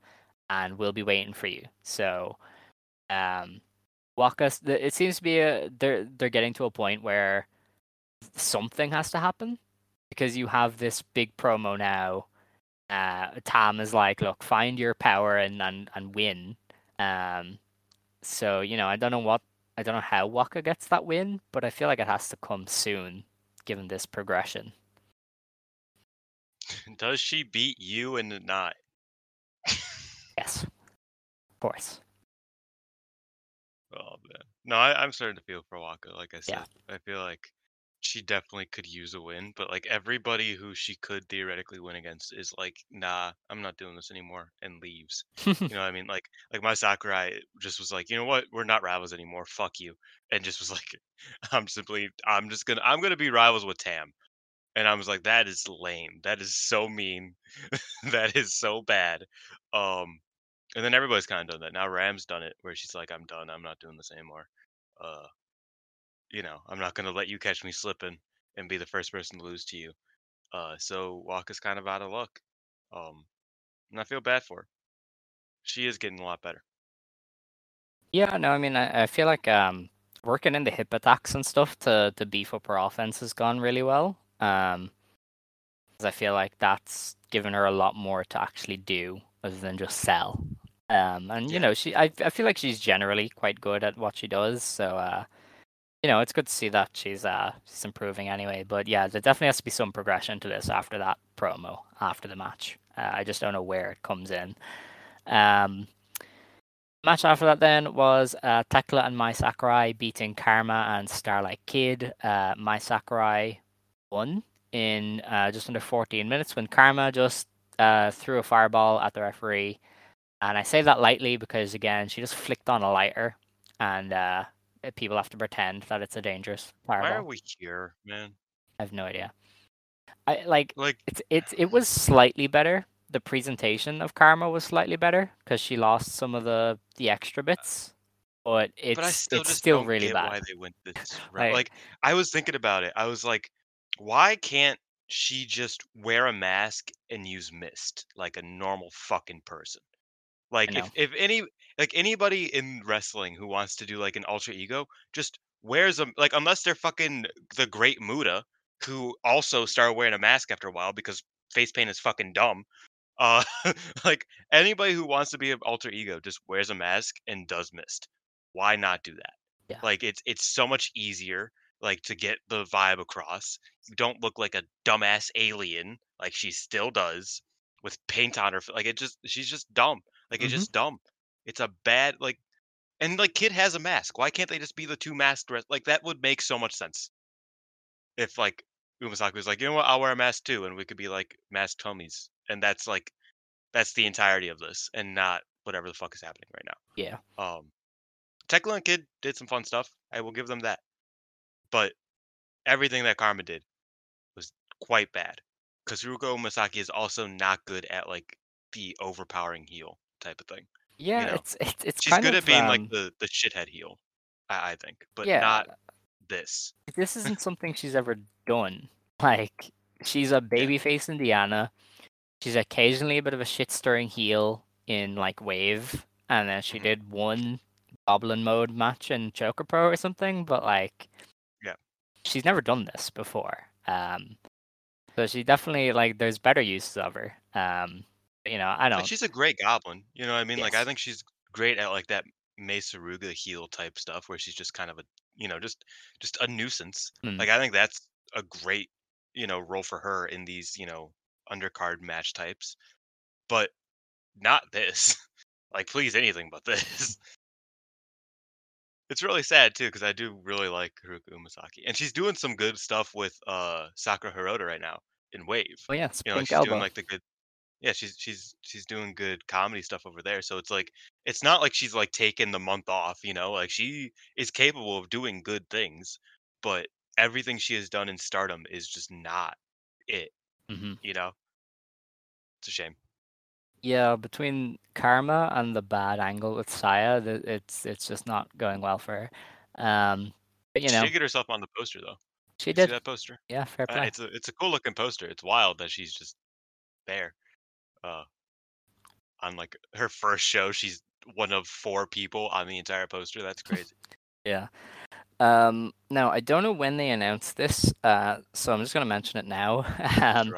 and we'll be waiting for you." So, um, Waka, it seems to be a they're they're getting to a point where something has to happen because you have this big promo now. Uh, Tam is like, look, find your power and and, and win. Um, so you know, I don't know what I don't know how Waka gets that win, but I feel like it has to come soon, given this progression. Does she beat you in the night? Yes, of course. Oh man. No, I, I'm starting to feel for Waka. Like I said, Yeah. I feel like she definitely could use a win, but like everybody who she could theoretically win against is like, nah, I'm not doing this anymore, and leaves. You know what I mean? Like, like Mai Sakurai just was like, you know what? We're not rivals anymore. Fuck you, and just was like, I'm simply, I'm just gonna, I'm gonna be rivals with Tam, and I was like, that is lame. That is so mean. that is so bad. Um, and then everybody's kind of done that. Now Ram's done it, where she's like, I'm done. I'm not doing this anymore. Uh, you know, I'm not gonna let you catch me slipping and be the first person to lose to you. Uh, so Waka's kind of out of luck. Um, and I feel bad for her. She is getting a lot better. Yeah, no, I mean, I, I feel like um, working in the hip attacks and stuff to, to beef up her offense has gone really well. Um, I feel like that's given her a lot more to actually do other than just sell. Um, and Yeah. you know, she, I, I feel like she's generally quite good at what she does. So, uh, you know, it's good to see that she's uh, she's improving anyway. But yeah, there definitely has to be some progression to this after that promo after the match. Uh, I just don't know where it comes in. Um, match after that then was uh, Thekla and Mai Sakurai beating Karma and Starlight Kid. Uh, Mai Sakurai won in uh, just under 14 minutes when Karma just uh, threw a fireball at the referee. And I say that lightly because, again, she just flicked on a lighter and uh, people have to pretend that it's a dangerous fireball. Why are we here, man? I have no idea. I like Like, it's it's it was slightly better. The presentation of Karma was slightly better because she lost some of the the extra uh, bits, but it's but I still it's still really bad. why they went this Like- Like, I was thinking about it. I was like, why can't she just wear a mask and use mist like a normal fucking person. Like if if any like anybody in wrestling who wants to do like an alter ego, just wears a like unless they're fucking the Great Muta, who also started wearing a mask after a while because face paint is fucking dumb. Uh, like anybody who wants to be an alter ego just wears a mask and does mist. Why not do that? Yeah. Like it's it's so much easier like to get the vibe across. You don't look like a dumbass alien like she still does with paint on her. Like it just she's just dumb. Like it's Mhm. just dumb. It's a bad like and like kid has a mask. Why can't they just be the two masked rest? Like that would make so much sense. If like Umesaki was like, you know what, I'll wear a mask too, and we could be like masked homies, and that's like that's the entirety of this, and not whatever the fuck is happening right now. Yeah. Um, Thekla and Kid did some fun stuff. I will give them that. But everything that Karma did was quite bad. Kazuruko Masaki is also not good at like the overpowering heel type of thing. Yeah, know, it's it's it's She's kind good of at being um, like the the shithead heel, I, I think, but yeah, not this. this isn't something she's ever done. Like she's a babyface in Diana. She's occasionally a bit of a shit stirring heel in like Wave, and then she Mhm. did one Goblin mode match in Joker Pro or something. But like, Yeah. she's never done this before. Um, so she definitely like there's better uses of her. Um, you know, I don't. She's a great goblin. You know what I mean? Like I think she's great at like that Mesaruga heel type stuff where she's just kind of a you know just just a nuisance. Mm. Like I think that's a great you know role for her in these you know undercard match types, but not this. like please anything but this. It's really sad too because I do really like Haruka Umesaki, and she's doing some good stuff with uh Sakura Hirota right now in Wave. oh yeah, You know, like she's Elbow. doing like the good yeah, she's she's she's doing good comedy stuff over there. So it's like it's not like she's like taking the month off, you know? Like she is capable of doing good things, but everything she has done in Stardom is just not it, hmm you know? It's a shame. Yeah, between Karma and the bad angle with Saya, it's it's just not going well for her. Um, but you she know, did get herself on the poster though. she did. that poster? Yeah, fair Uh, play. it's a it's a cool looking poster. It's wild that she's just there. Uh on like her first show, she's one of four people on the entire poster. That's crazy. Yeah. Um, now I don't know when they announced this, uh, so I'm just gonna mention it now. Um.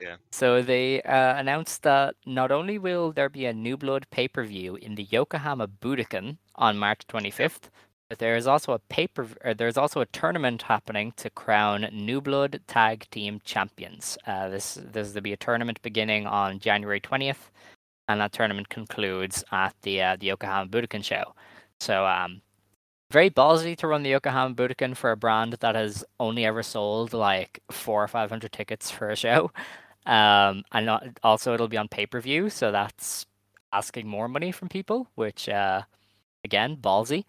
Yeah. so they uh, announced that not only will there be a New Blood pay-per-view in the Yokohama Budokan on March 25th, there is also a paper there's also a tournament happening to crown New Blood Tag Team Champions. Uh, this this will be a tournament beginning on January 20th, and that tournament concludes at the uh, the Yokohama Budokan show. So um, very ballsy to run the Yokohama Budokan for a brand that has only ever sold like four or five hundred tickets for a show. Um, and not, also it'll be on pay per view, so that's asking more money from people, which uh, again ballsy.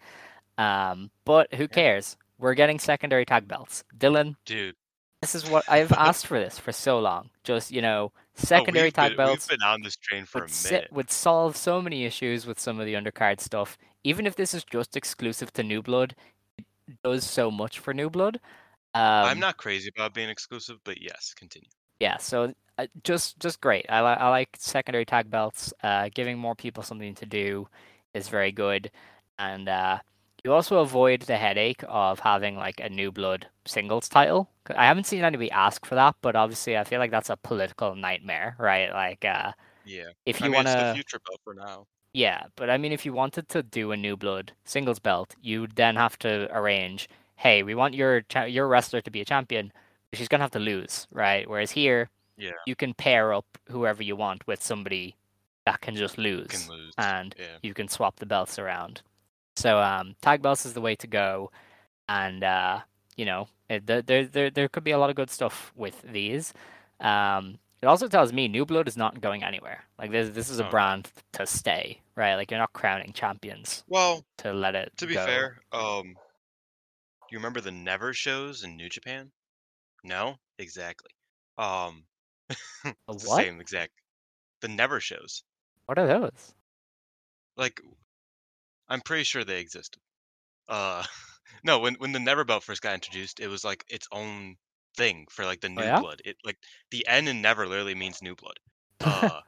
Um, but who cares? We're getting secondary tag belts. Dylan, Dude. this is what I've asked for this for so long. Just you know, secondary oh, tag been, belts We've been on this train for would, a minute. would solve so many issues with some of the undercard stuff. Even if this is just exclusive to New Blood, it does so much for New Blood. Um, I'm not crazy about being exclusive, but yes, continue. Yeah, so uh, just just great. I like I like secondary tag belts. Uh, giving more people something to do is very good, and uh, you also avoid the headache of having like a New Blood singles title. I haven't seen anybody ask for that, but obviously I feel like that's a political nightmare, right? Like, uh, Yeah. if I you mean, want to. future belt for now. Yeah, but I mean, if you wanted to do a new blood singles belt, you'd then have to arrange, hey, we want your cha- your wrestler to be a champion, but she's gonna have to lose, right? Whereas here, Yeah. you can pair up whoever you want with somebody that can just lose, Can lose. and yeah. you can swap the belts around. So um, tag belts is the way to go, and uh, you know, there, there there there could be a lot of good stuff with these. Um, it also tells me New Blood is not going anywhere. Like this, this is a Oh, brand to stay, right? Like you're not crowning champions Well, to let it. to be go. fair, um, do you remember the Never shows in New Japan? No, exactly. Um, what? same exact. The Never shows. What are those? Like, I'm pretty sure they existed. Uh, no, when when the Never belt first got introduced, it was like its own thing for like the new yeah? blood. It like the N in never literally means new blood. Uh,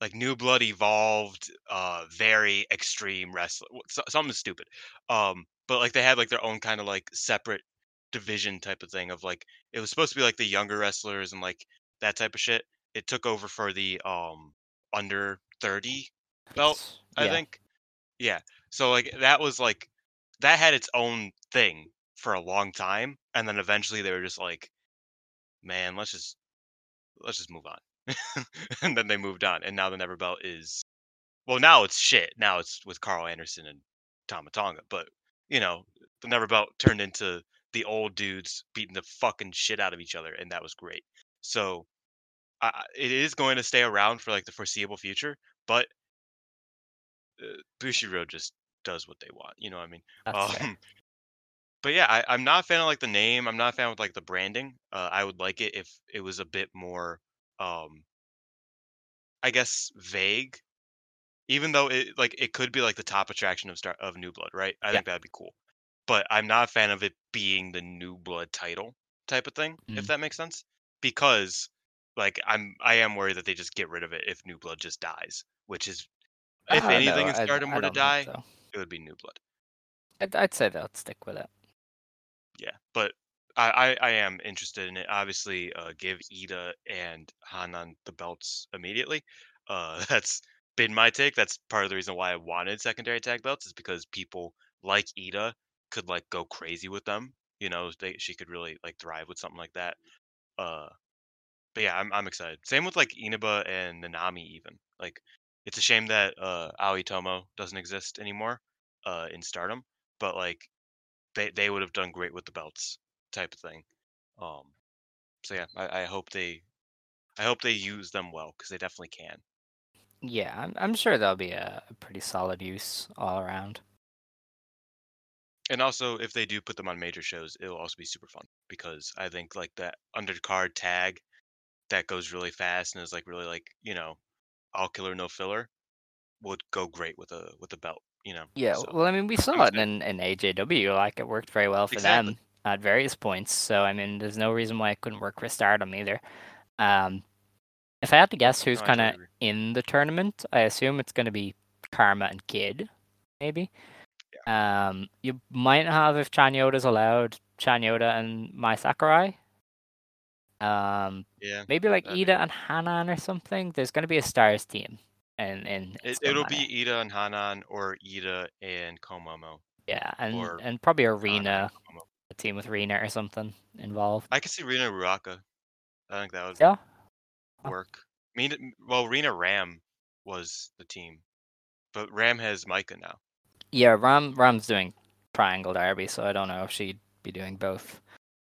like new blood evolved, uh, very extreme wrestler, so, something stupid. Um, but like they had like their own kind of like separate division type of thing of like it was supposed to be like the younger wrestlers and like that type of shit. It took over for the um under 30 belt, I yeah. think. Yeah. So like that was like that had its own thing for a long time and then eventually they were just like man, let's just let's just move on. and then they moved on and now the never belt is well now it's shit. Now it's with Carl Anderson and Tama Tonga, but you know, the never belt turned into the old dudes beating the fucking shit out of each other and that was great. So it is going to stay around for like the foreseeable future, but uh, Bushiroad just does what they want. You know what I mean? Um, but yeah, I, I'm not a fan of like the name. I'm not a fan with like the branding. Uh, I would like it if it was a bit more, um, I guess, vague. Even though it like it could be like the top attraction of Star of New Blood, right? I Yeah. think that'd be cool. But I'm not a fan of it being the New Blood title type of thing, if Mm. that makes sense. Because like I'm I am worried that they just get rid of it if New Blood just dies, which is if anything no, in I- Stardom I were to die, so. It would be New Blood. I'd, I'd say they'll stick with it. Yeah, but I, I, I am interested in it. Obviously, uh, give Ida and Hanan the belts immediately. Uh, that's been my take. That's part of the reason why I wanted secondary tag belts is because people like Ida could like go crazy with them. You know, they she could really like thrive with something like that. Uh, but yeah, I'm I'm excited. Same with like Inaba and Nanami even. Like, it's a shame that uh Aoi Tomo doesn't exist anymore, uh, in Stardom. But like, they they would have done great with the belts type of thing. Um, so yeah, I, I hope they, I hope they use them well because they definitely can. Yeah, I'm, I'm sure there'll be a, a pretty solid use all around. And also, if they do put them on major shows, it'll also be super fun because I think like that undercard tag that goes really fast and is like really like you know, all killer no filler would go great with a with a belt. You know. Yeah, So, well, I mean, we saw it in, in AJW. Like, it worked very well for Exactly. them at various points. So, I mean, there's no reason why it couldn't work for Stardom either. Um, if I had to guess who's No, kind of in the tournament, I assume it's going to be Karma and Kid, maybe. Um, you might have if Chanyoda's allowed Chanyoda and Mai Sakurai. Um, yeah. maybe like be Ida and Hanan or something. There's going to be a stars team, and in It, it'll be Ida and Hanan or Ida and Komomo. yeah, and or and probably Arena, a team with Rena or something involved. I could see Rina Ruaka. I think that would Yeah, work. Mean well, Rena Ram was the team, but Ram has Maika now. yeah. Ram Ram's doing Triangle Derby, so I don't know if she'd be doing both.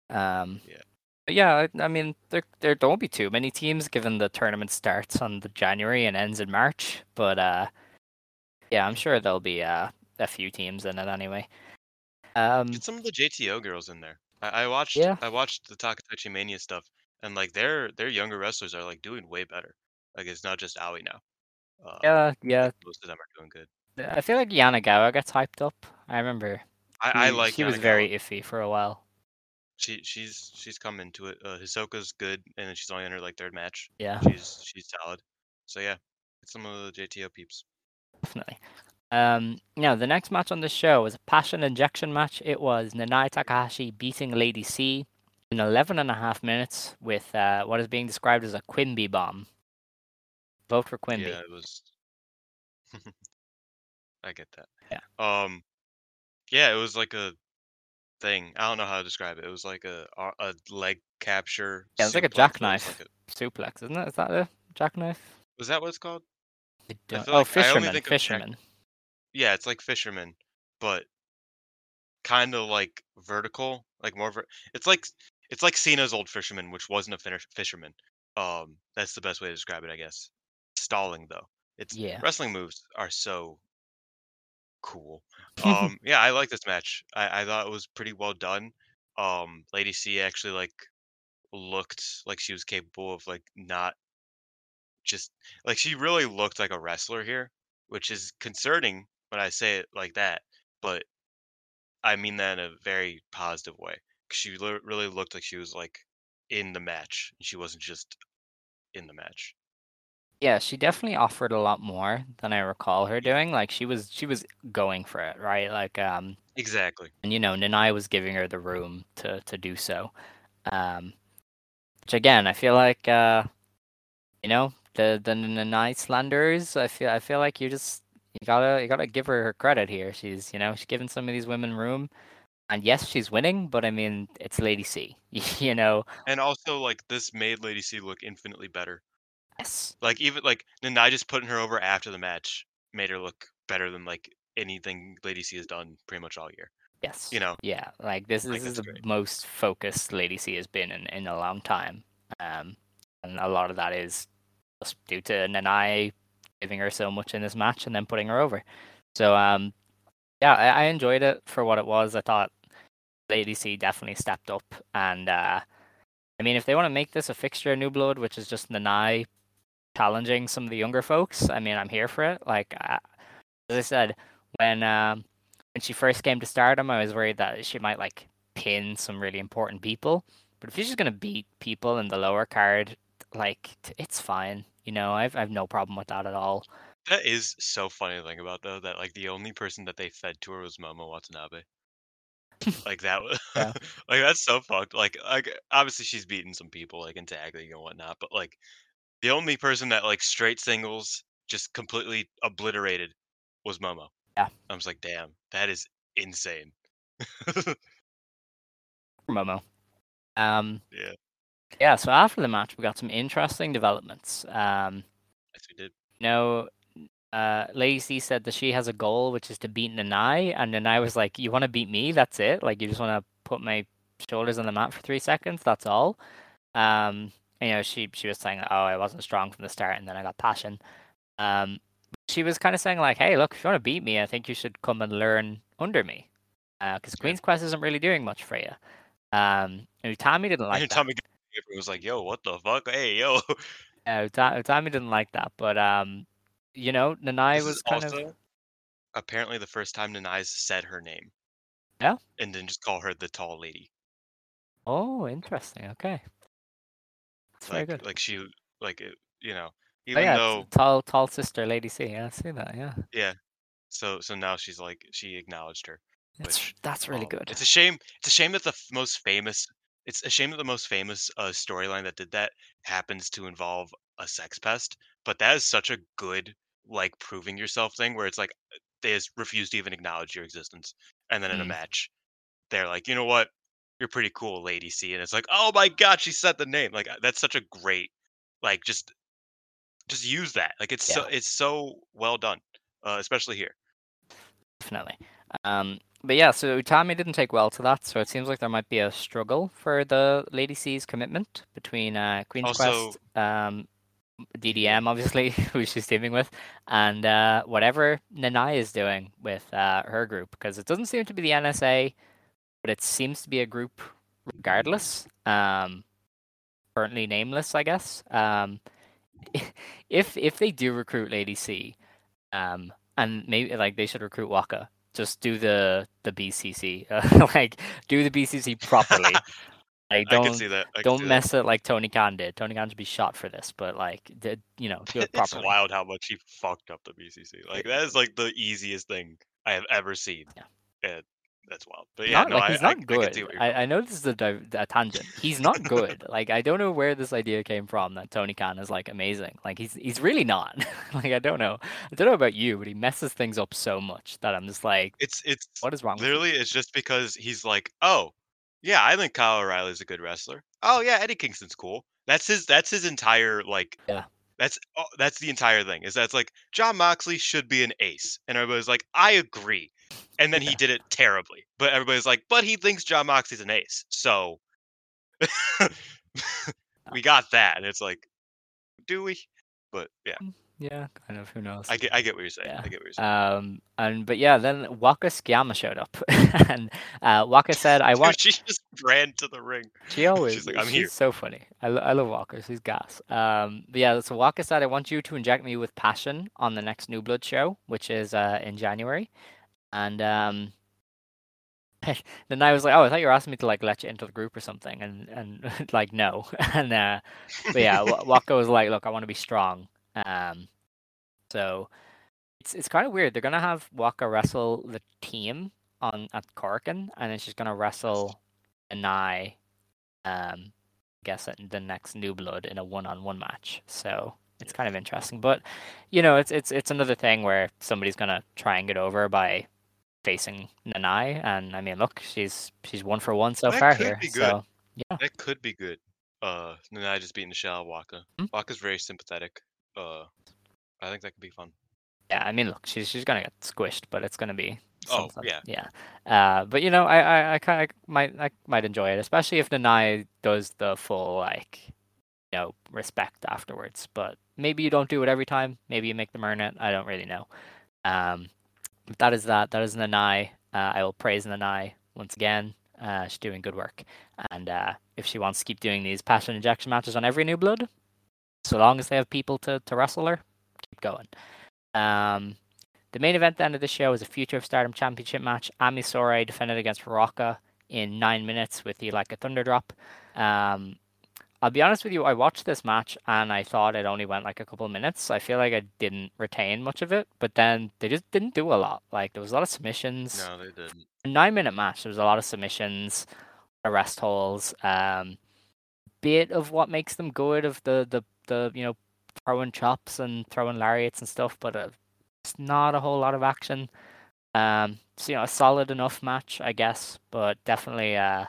Um, Yeah. Yeah, I, mean, there there don't be too many teams given the tournament starts on the January and ends in March. But uh, yeah, I'm sure there'll be uh, a few teams in it anyway. Um, Get some of the JTO girls in there. I, I watched. Yeah. I watched the Takatachi Mania stuff, and like their their younger wrestlers are like doing way better. Like it's not just Aoi now. Uh, yeah, yeah. most of them are doing good. I feel like Yanagawa gets hyped up. I remember I, I like. he was very iffy for a while. She she's she's come into it. Uh, Hisoka's good, and she's only in her like third match. Yeah, She's she's solid. So yeah, get some of the JTO peeps. definitely. Um, now the next match on the show was a passion injection match. It was Nanae Takahashi beating Lady C in 11 and a half minutes with uh, what is being described as a Quimby bomb. Vote for Quimby. Yeah, it was. I get that. Yeah. Um, yeah, it was like a thing. I don't know how to describe it. It was like a a leg capture. Yeah, it's like a it jackknife. like a- Suplex, isn't it? Is that a jackknife? was that what it's called? I don't- feel oh, like only fisherman, jack- fisherman. Yeah, it's like fisherman, but kind of like vertical, like more. Ver- it's like it's like Cena's old fisherman, which wasn't a finish- fisherman. Um, that's the best way to describe it, I guess. Stalling though, it's Yeah. wrestling moves are so cool. Um, yeah, I like this match. I, I thought it was pretty well done. Um, Lady C actually like looked like she was capable of like not just like she really looked like a wrestler here, which is concerning when I say it like that. But I mean that in a very positive way. She li- really looked like she was like in the match. She wasn't just in the match. Yeah, she definitely offered a lot more than I recall her doing. Like she was she was going for it, right? Like um Exactly. and you know, Nanae was giving her the room to to do so. Um which again, I feel like uh you know, the the Nanae slanders, I feel I feel like you just you gotta you gotta give her her credit here. She's you know, she's giving some of these women room. And yes, she's winning, but I mean it's Lady C. you know. And also like this made Lady C look infinitely better. Yes. Like even like Nanae just putting her over after the match made her look better than like anything Lady C has done pretty much all year. Yes. You know. Yeah, like this, this is the great. most focused Lady C has been in, in a long time. Um, and a lot of that is just due to Nanae giving her so much in this match and then putting her over. So um, yeah, I, I enjoyed it for what it was. I thought Lady C definitely stepped up, and uh, I mean, if they want to make this a fixture of New Blood, which is just Nanae challenging some of the younger folks, I mean, I'm here for it. Like uh, as I said, when um, when she first came to Stardom, I was worried that she might like pin some really important people. But if she's just gonna beat people in the lower card, like t- it's fine. You know, I've I've no problem with that at all. That is so funny to think about though, that like the only person that they fed to her was Momo Watanabe. like that was Yeah. like that's so fucked. Like like obviously she's beaten some people like in tag league and whatnot, but like the only person that like straight singles just completely obliterated was Momo. Yeah. I was like, damn, that is insane. Momo. Um, Yeah. yeah. So after the match, we got some interesting developments. Um, Yes, we did. you know, uh, Lacey said that she has a goal, which is to beat Nanae, and Nanae was like, "You want to beat me? That's it. Like, you just want to put my shoulders on the mat for three seconds. That's all." Um, you know, she she was saying, "Oh, I wasn't strong from the start, and then I got passion." Um, she was kind of saying like, "Hey, look, if you want to beat me, I think you should come and learn under me, because Yeah. Queen's Quest isn't really doing much for you." Um, and Utami didn't like And that. Tommy was like, yo, what the fuck? Hey, yo. Uh, Uta- Utami didn't like that, but um, you know, Nanae This was kind also of apparently the first time Nanae's said her name. Yeah? And then just call her the tall lady. oh, interesting. Okay, that's very Like good. like she like it, you know, Oh, even yeah, though tall, tall sister, Lady C. Yeah, I see that. Yeah, yeah. So so now she's like she acknowledged her. that's Which, that's really Um, good. It's a shame. It's a shame that the f- most famous. It's a shame that the most famous uh, storyline that did that happens to involve a sex pest. But that is such a good like proving yourself thing where it's like they just refuse to even acknowledge your existence, and then in a Mm. match, they're like, you know what, you're pretty cool, Lady C, and it's like, oh my god, she said the name. Like uh, that's such a great, like just, just use that. Like it's so it's so well done, uh, especially here. Definitely. Um, but yeah, so Utami didn't take well to that, so it seems like there might be a struggle for the Lady C's commitment between uh, Queen's Also- Quest, um, DDM, obviously, who she's teaming with, and uh, whatever Nanae is doing with uh, her group, because it doesn't seem to be the NSA, but it seems to be a group regardless. Um, currently nameless, I guess. Um, if if they do recruit Lady C, um, and maybe like they should recruit Waka. Just do the the BCC, uh, like do the BCC properly. like I don't can see that. I don't see that. mess it like Tony Khan did. Tony Khan should be shot for this, but like did you know do it properly. It's wild how much he fucked up the BCC. Like that is like the easiest thing I have ever seen. Yeah. And that's wild. But yeah, not, no, like he's I, not I good. I, I know this is a, div- a tangent. He's not good. like I don't know where this idea came from that Tony Khan is like amazing. Like he's he's really not. like I don't know. I don't know about you, but he messes things up so much that I'm just like, It's it's what is wrong? with literally it's just because he's like, oh, yeah, I think Kyle O'Reilly's a good wrestler. Oh yeah, Eddie Kingston's cool. That's his that's his entire like Yeah. That's oh, that's the entire thing. Is that's like Jon Moxley should be an ace, and everybody's like, I agree, and then he did it terribly. But everybody's like, but he thinks Jon Moxley's an ace, so we got that, and it's like, do we? But yeah, Yeah, kind of. Who knows? I get I get what you're saying. Yeah. I get what you're saying. Um, and but yeah, then Waka Tsukiyama showed up, and uh, Waka said, "I Dude, want." she just ran to the ring. She always. She's like, "I'm she's here." so funny. I, lo- I love Walker. She's gas. Um, but yeah, so Waka said, "I want you to inject me with passion on the next New Blood show, which is uh in January," and um, then I was like, oh, I thought you were asking me to like let you into the group or something, and and like no, and uh, but yeah, Wa- Waka was like, look, I want to be strong. Um, so it's it's kind of weird. They're gonna have Waka wrestle the team on at Korakuen, and then she's gonna wrestle Anai, um, I guess at the next New Blood in a one-on-one match. So it's kind of interesting, but you know, it's it's it's another thing where somebody's gonna try and get over by facing Nanae, and I mean, look, she's she's one for one so That far here. So That could be good. Uh, Nanae just beating the shell out of Waka. Hmm? Waka's very sympathetic. Uh, I think that could be fun. yeah, I mean, look, she's she's gonna get squished, but it's gonna be. Oh, something. yeah. yeah. Uh, but you know, I I I kind of might I might enjoy it, especially if Nanae does the full like, you know, respect afterwards. But maybe you don't do it every time. Maybe you make them earn it. I don't really know. Um, that is that. That is Nanae. Uh, I will praise Nanae once again. Uh, she's doing good work, and uh, if she wants to keep doing these passion injection matches on every new blood, so long as they have people to to wrestle her, keep going. Um, the main event at the end of the show is a Future of Stardom Championship match. Ami Sourei defended against Rocca in nine minutes with the like a thunder drop. Um, I'll be honest with you, I watched this match and I thought it only went like a couple of minutes. I feel like I didn't retain much of it, but then they just didn't do a lot. Like there was a lot of submissions. No, they didn't. A nine minute match, there was a lot of submissions, arrest holds, um, bit of what makes them good of the the the you know throwing chops and throwing lariats and stuff, but uh, it's not a whole lot of action. Um, so you know, a solid enough match, I guess, but definitely uh,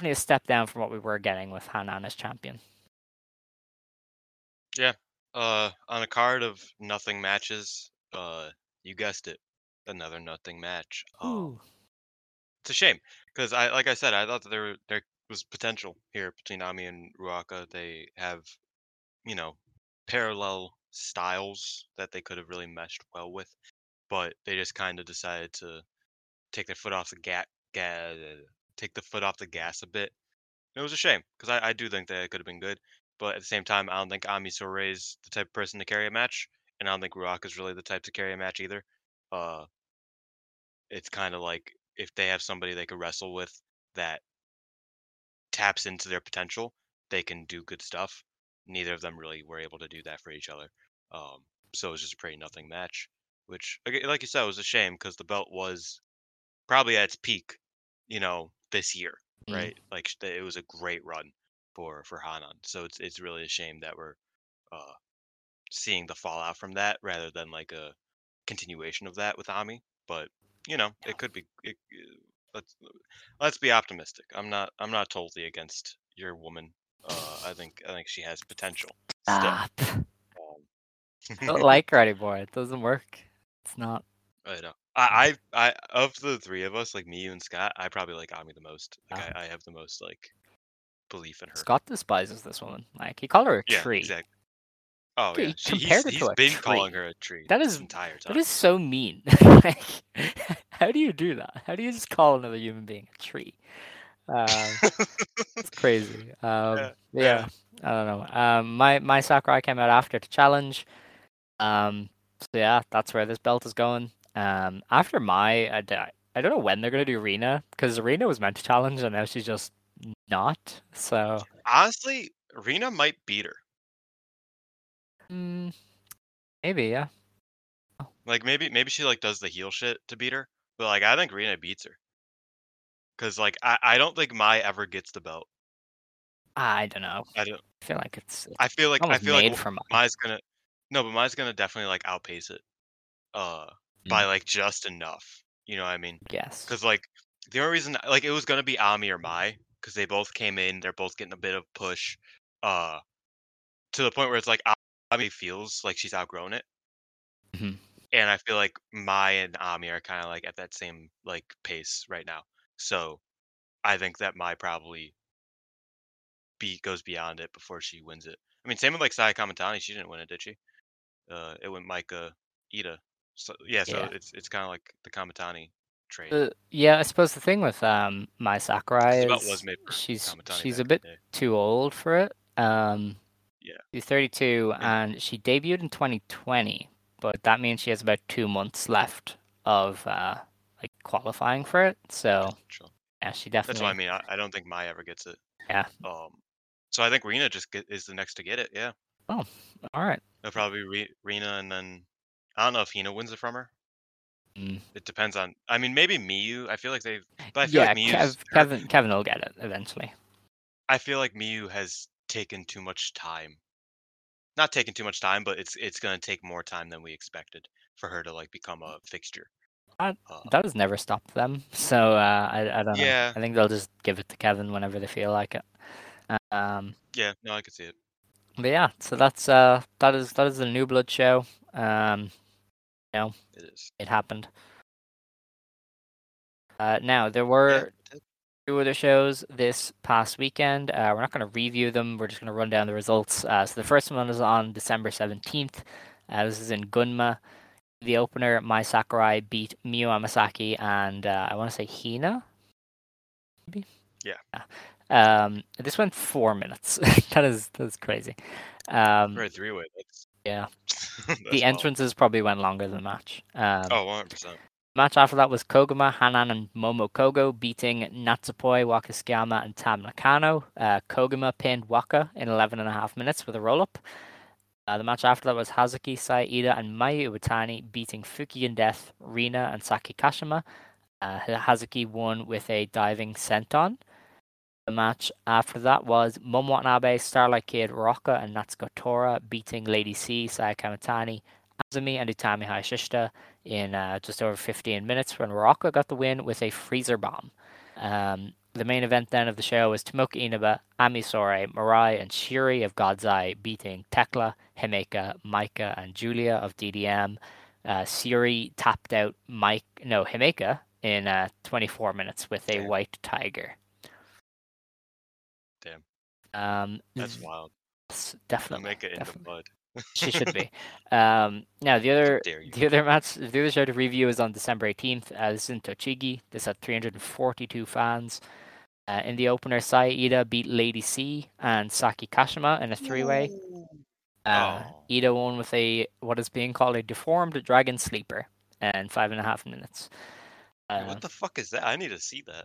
definitely a step down from what we were getting with Hanan as champion. Yeah. Uh, on a card of nothing matches, uh, you guessed it, another nothing match. Um, it's a shame because I, like I said, I thought that there there was potential here between Ami and Ruaka. They have, you know, parallel styles that they could have really meshed well with, but they just kind of decided to take their foot off the gas, ga- take the foot off the gas a bit. It was a shame because I, I do think that it could have been good, but at the same time, I don't think Ami Sourei is the type of person to carry a match, and I don't think Ruaka is really the type to carry a match either. Uh, it's kind of like if they have somebody they could wrestle with that taps into their potential, they can do good stuff. Neither of them really were able to do that for each other. Um, so it was just a pretty nothing match, which, like you said, was a shame because the belt was probably at its peak, you know, this year, Mm. right? Like it was a great run for for Hanan. So it's it's really a shame that we're uh, seeing the fallout from that rather than like a continuation of that with Ami. But you know, it could be. It, uh, let's let's be optimistic. I'm not I'm not totally against your woman. Uh, I think I think she has potential. Stop. Um, don't like her anymore. It doesn't work. It's not. I know. I, I I of the three of us, like me, you, and Scott, I probably like Ami the most. Like Ah. I, I have the most like belief in her. Scott despises this woman. Like he called her a yeah, tree. exactly. Oh Okay, yeah, she, compared he's, to he's a been calling tree. her a tree. That this entire time. That is so mean. like, how do you do that? How do you just call another human being a tree? Um, it's crazy. Um, Yeah, yeah, yeah. I don't know. Um, my Mai Sakurai came out after to challenge. Um, so yeah, that's where this belt is going. Um, after my, I don't know when they're gonna do Rena because Rena was meant to challenge and now she's just not. So Honestly, Rena might beat her. mm, maybe yeah. Like maybe maybe she like does the heel shit to beat her, but like I think Rena beats her. Cause like I, I don't think Mai ever gets the belt. I don't know. I don't. I feel like it's, I feel like I feel made like Mai's gonna no, but Mai's gonna definitely like outpace it. Uh, by like just enough. You know what I mean? Yes. Because like the only reason like it was gonna be Ami or Mai because they both came in. They're both getting a bit of push. Uh, to the point where it's like Ami feels like she's outgrown it. Mhm. And I feel like Mai and Ami are kind of like at that same like pace right now. So I think that Mai probably beat goes beyond it before she wins it. I mean, same with like Saya Kamitani. She didn't win it, did she? Uh, it went Micah Ida. So yeah, so Yeah. it's it's kind of like the Kamitani trade. Uh, yeah, I suppose the thing with um Mai Sakurai is she's she's a bit too old for it. Um, Yeah. she's 32 Yeah. and she debuted in 2020, but that means she has about two months left of uh like qualifying for it. So Sure. yeah, she definitely. That's what I mean. I, I don't think Mai ever gets it. Yeah. Um. So I think Rena just get, is the next to get it. Yeah. Oh, all right. It'll probably be Re- Rena, and then I don't know if Hina wins it from her. Mm. It depends on. I mean, maybe Miyu. I feel like they've. But I feel Yeah, like Miyu's. Kev, Kevin Kevin will get it eventually. I feel like Miyu has taken too much time. Not taken too much time, but it's it's gonna take more time than we expected for her to like become a fixture. That- Uh, That has never stopped them. So uh, I I don't know. Yeah. I think they'll just give it to Kevin whenever they feel like it. Um, yeah, no, I could see it. But yeah, so that's uh that is that is the New Blood show. Um, It is. it happened. Uh, now there were two other shows this past weekend. Uh, we're not going to review them. We're just going to run down the results. Uh, so the first one is on December 17th. Uh, this is in Gunma. The opener, Mai Sakurai beat Miyu Amasaki and uh, I want to say Hina. Maybe. Yeah. Um, this went four minutes. that is that is crazy. Um, For a three way, that's, yeah. that's the wild. entrances probably went longer than the match. Um, Oh, 100%. Match after that was Koguma, Hanan, and Momo Kogo beating Natsupoi, Waka Tsukiyama, and Tam Nakano. Uh, Koguma pinned Waka in 11 and a half minutes with a roll up. Uh, the match after that was Hazuki, Saida, and Mayu Iwatani beating Fukigen Death, Rina, and Saki Kashima. Uh, Hazuki won with a diving senton. The match after that was Momo Watanabe, Starlight Kid, Rocka, and Natsuko Tora beating Lady C, Saya Kamitani, Azumi, and Utami Hayashishita in uh, just over 15 minutes when Morocco got the win with a freezer bomb. Um, the main event then of the show was Tomoka Inaba, Amisore, Mirai, and Syuri of God's Eye beating Thekla, Himeka, Maika, and Julia of DDM. Uh, Syuri tapped out Mike, no, Himeka in uh, 24 minutes with a white tiger. Um, That's wild. definitely. make it in the definitely. mud. She should be. Um, now the other the other match, the other show to review is on December 18th. Uh, this is in Tochigi. This had 342 fans. Uh, in the opener, Sai Ida beat Lady C and Saki Kashima in a three-way. Uh, Oh. Ida won with a what is being called a deformed dragon sleeper in five and a half minutes. Uh, what the fuck is that? I need to see that.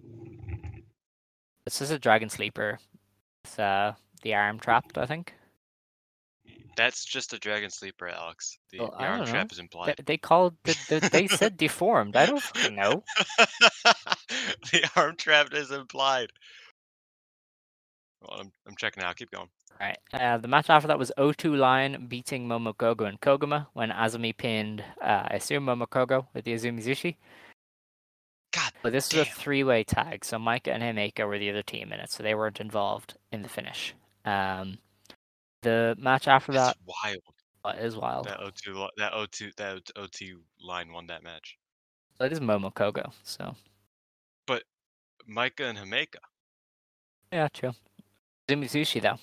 this is a dragon sleeper with uh, the arm trapped, I think. That's just a dragon sleeper, Alex. The, Well, the arm trap know. is implied. they called the, the, they said deformed. I don't know. the arm trap is implied. Well, I'm, I'm checking out. Keep going. Right. Uh, the match after that was O2 Lion beating Momokogo and Koguma when Azumi pinned, uh, I assume Momokogo with the Azumi Zushi. God But this was a three-way tag, so Maika and Himeka were the other team in it, so they weren't involved in the finish. Um, the match after That's that wild. uh, is wild. That O2, that O2, that O2 line won that match. It is Momokogo, so But Micah and Himeka. yeah, true. Azumi Zushi though.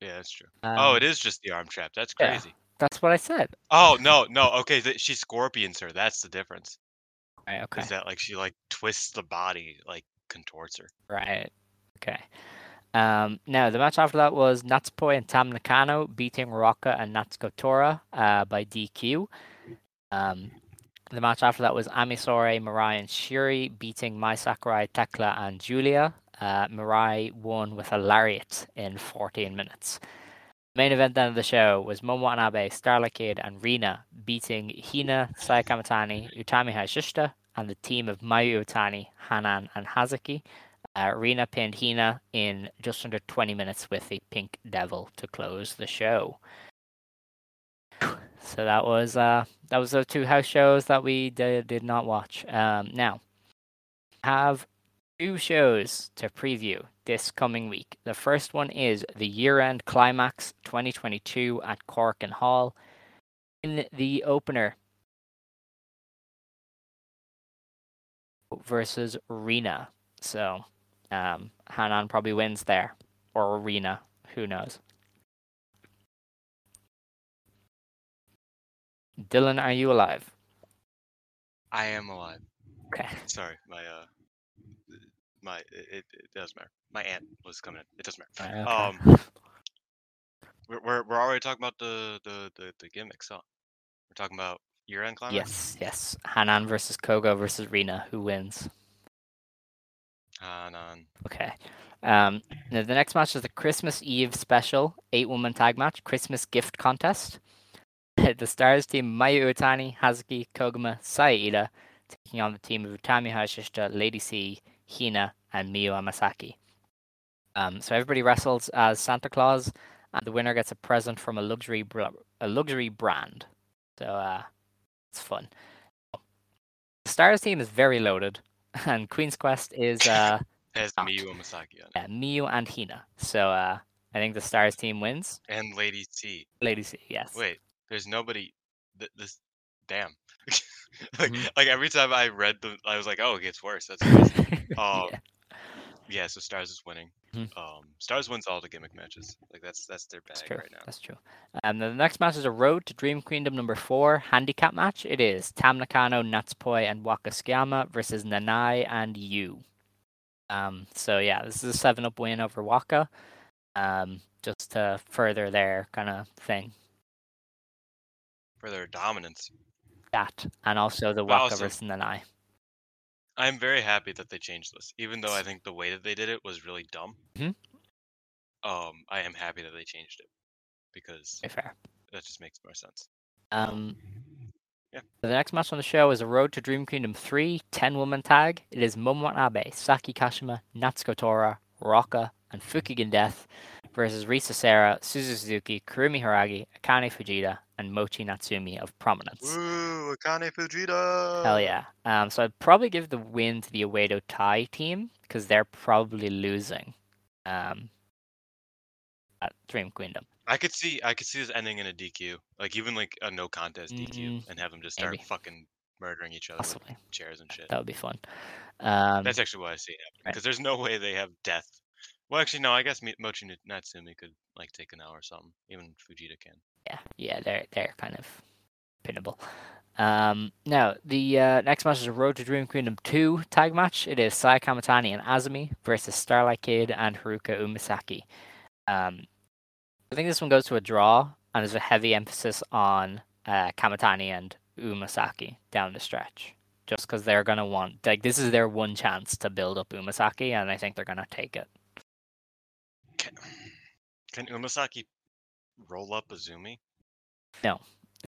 Yeah, that's true. oh, Um, it is just the arm trap. That's yeah. crazy. That's what I said. Oh no, no. Okay, th- she scorpions her. That's the difference. Right. Okay. Is that like she like twists the body, like contorts her. Right. Okay. Um, now the match after that was Natsupoi and Tam Nakano beating Rocka and Natsuko Tora uh, by DQ. Um, the match after that was Ami Sourei, Mirai, and Syuri beating Mai Sakurai, Thekla, and Julia. Uh, Mirai won with a lariat in 14 minutes. Main event then of the show was Momo Watanabe, Starlight Kid, and Rina beating Hina, Saya Utami Hayashishita, and the team of Mayu Iwatani, Hanan, and Hazuki. Uh, Rina pinned Hina in just under 20 minutes with the Pink Devil to close the show. So that was uh, that was those two house shows that we did, did not watch. Um, now, have two shows to preview this coming week. The first one is the year-end climax 2022 at Korakuen Hall. In the opener, versus Rena. So, um, Hanan probably wins there, or Rena. Who knows? Dylan, are you alive? I am alive. Okay. Sorry, my uh, my it, it, doesn't matter. My aunt was coming in. It doesn't matter. Okay. Um, we're, we're we're already talking about the the the, the gimmicks, huh? We're talking about year-end climax? Yes, yes. Hanan versus Kogo versus Rina. Who wins? Hanan. Okay. Um, now the next match is the Christmas Eve special eight woman tag match, Christmas gift contest. the Stars team Mayu Iwatani, Hazuki, Koguma, Saida taking on the team of Utami Hayashishita, Lady C, Hina, and Miyu Amasaki. Um, so everybody wrestles as Santa Claus, and the winner gets a present from a luxury br- a luxury brand. So uh, it's fun. The Stars team is very loaded, and Queen's Quest is uh, Has. Miyu on it. yeah, Miyu and Hina. So uh, I think the Stars team wins. And Lady T. Lady C, yes. Wait, there's nobody. Th- this, damn. like, Mhm. like every time I read the, I was like, oh, it gets worse. That's crazy. Um, yeah. yeah, so Stars is winning. Mhm. Um, Stars wins all the gimmick matches. Like that's that's their That's bag true. right now. That's true. And Um, the next match is a Road to Dream Queendom number four handicap match. It is Tam Nakano, Natsupoi, and Waka Tsukiyama versus Nanae and Yuu. Um, so yeah, this is a seven up win over Waka. Um, just to further their kind of thing. For their dominance. That and also the Waka also- versus Nanae. I'm very happy that they changed this, even though I think the way that they did it was really dumb. Mm-hmm. Um, I am happy that they changed it because fair. that just makes more sense. Um, Yeah. The next match on the show is a Road to Dream Queendom 3 10 woman tag. It is Momo Abe, Saki Kashima, Natsuko Tora, Ruaka, and Fukigen Death versus Risa Sera, Suzu Suzuki, Kurumi Hiiragi, Akane Fujita, and Mochi Natsumi of Prominence. Woo, Akane Fujita. Hell yeah. Um, so I'd probably give the win to the Oedo Tai team because they're probably losing um, at Dream Queendom. I could see I could see this ending in a DQ, like even like a no contest DQ, Mhm. and have them just start Maybe. fucking murdering each other with chairs and shit. That would be fun. Um, That's actually what I see happening right. because there's no way they have death. Well, actually, no. I guess Mochi Natsumi could like take an hour or something. Even Fujita can. yeah, yeah, they're they're kind of pinnable. Um, now the uh, next match is a Road to Dream Queendom two tag match. It is Sai Kamitani and Azumi versus Starlight Kid and Haruka Umesaki. Um, I think this one goes to a draw, and there's a heavy emphasis on uh, Kamitani and Umesaki down the stretch, just because they're gonna want like this is their one chance to build up Umesaki, and I think they're gonna take it. Can, can Umesaki roll up Azumi? No.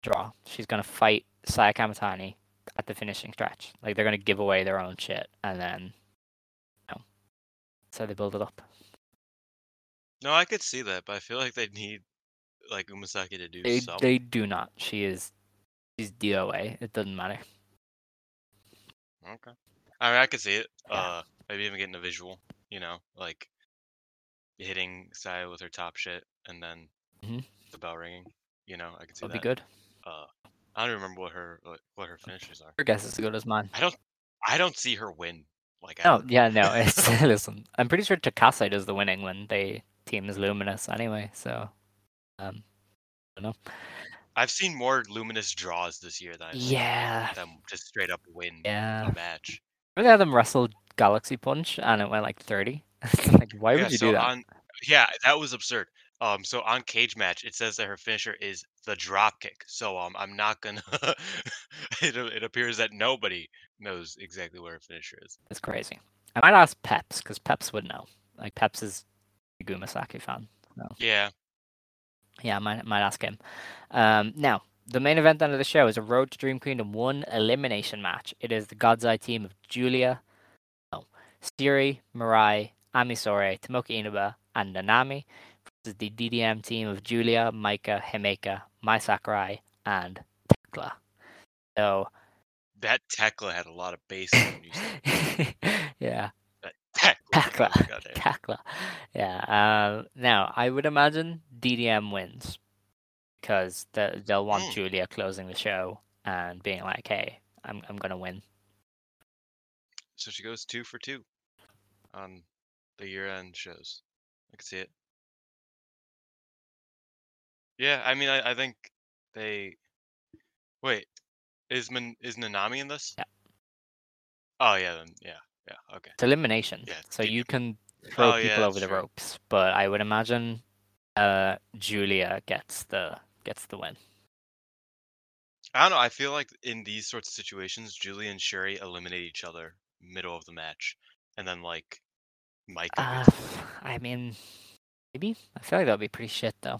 Draw. She's gonna fight Sai Kamitani at the finishing stretch. Like they're gonna give away their own shit, and then, you know, so they build it up. No, I could see that, but I feel like they need like Umesaki to do They something. they do not. She is she's DOA. It doesn't matter. Okay. I mean, I could see it. Yeah. Uh, maybe even getting a visual. You know, like hitting Saya with her top shit, and then Mhm. the bell ringing. You know, I could see That'd be that. good. Uh, I don't remember what her what, what her finishes are. Your guess is as good as mine. I don't I don't see her win. Like No, ever. yeah, no. It's listen. I'm pretty sure Takase does the winning when they team is Luminous anyway. So, um, I don't know. I've seen more luminous draws this year than I've seen Yeah, them just straight up win yeah. a match. They had them wrestle Galaxy Punch and it went like 30. like, why yeah, would you so do that? on yeah, that was absurd. Um, so on cage match, it says that her finisher is the drop kick. So um, I'm not gonna. it it appears that nobody knows exactly where her finisher is. It's crazy. I might ask Peps because Peps would know. Like Peps is a Gumasaki fan. Yeah, Yeah, I might might ask him. Um, now the main event then of the show is a Road to Dream Queendom one elimination match. It is the God's Eye team of Julia, no, Syuri, Mirai, Amisore, Tomoka Inaba, and Nanami versus the DDM team of Julia, Maika, Himeka, Mai Sakurai, and Thekla. So that Thekla had a lot of bass when you said yeah. Thekla. Thekla. oh. Thekla. Yeah. Um, now, I would imagine DDM wins because the, they'll want Mm. Julia closing the show and being like, "Hey, I'm I'm gonna win." So she goes two for two on the year-end shows. I can see it. Yeah, I mean, I, I think they. Wait, is Man, is Nanami in this? Yeah. Oh yeah, then yeah, yeah, okay. It's elimination, Yeah, so DDM. you can throw Oh, yeah, people over the true. ropes. But I would imagine uh, Julia gets the gets the win. I don't know. I feel like in these sorts of situations, Julie and Syuri eliminate each other middle of the match, and then like Mike. Uh. I mean, maybe. I feel like that'd be pretty shit though.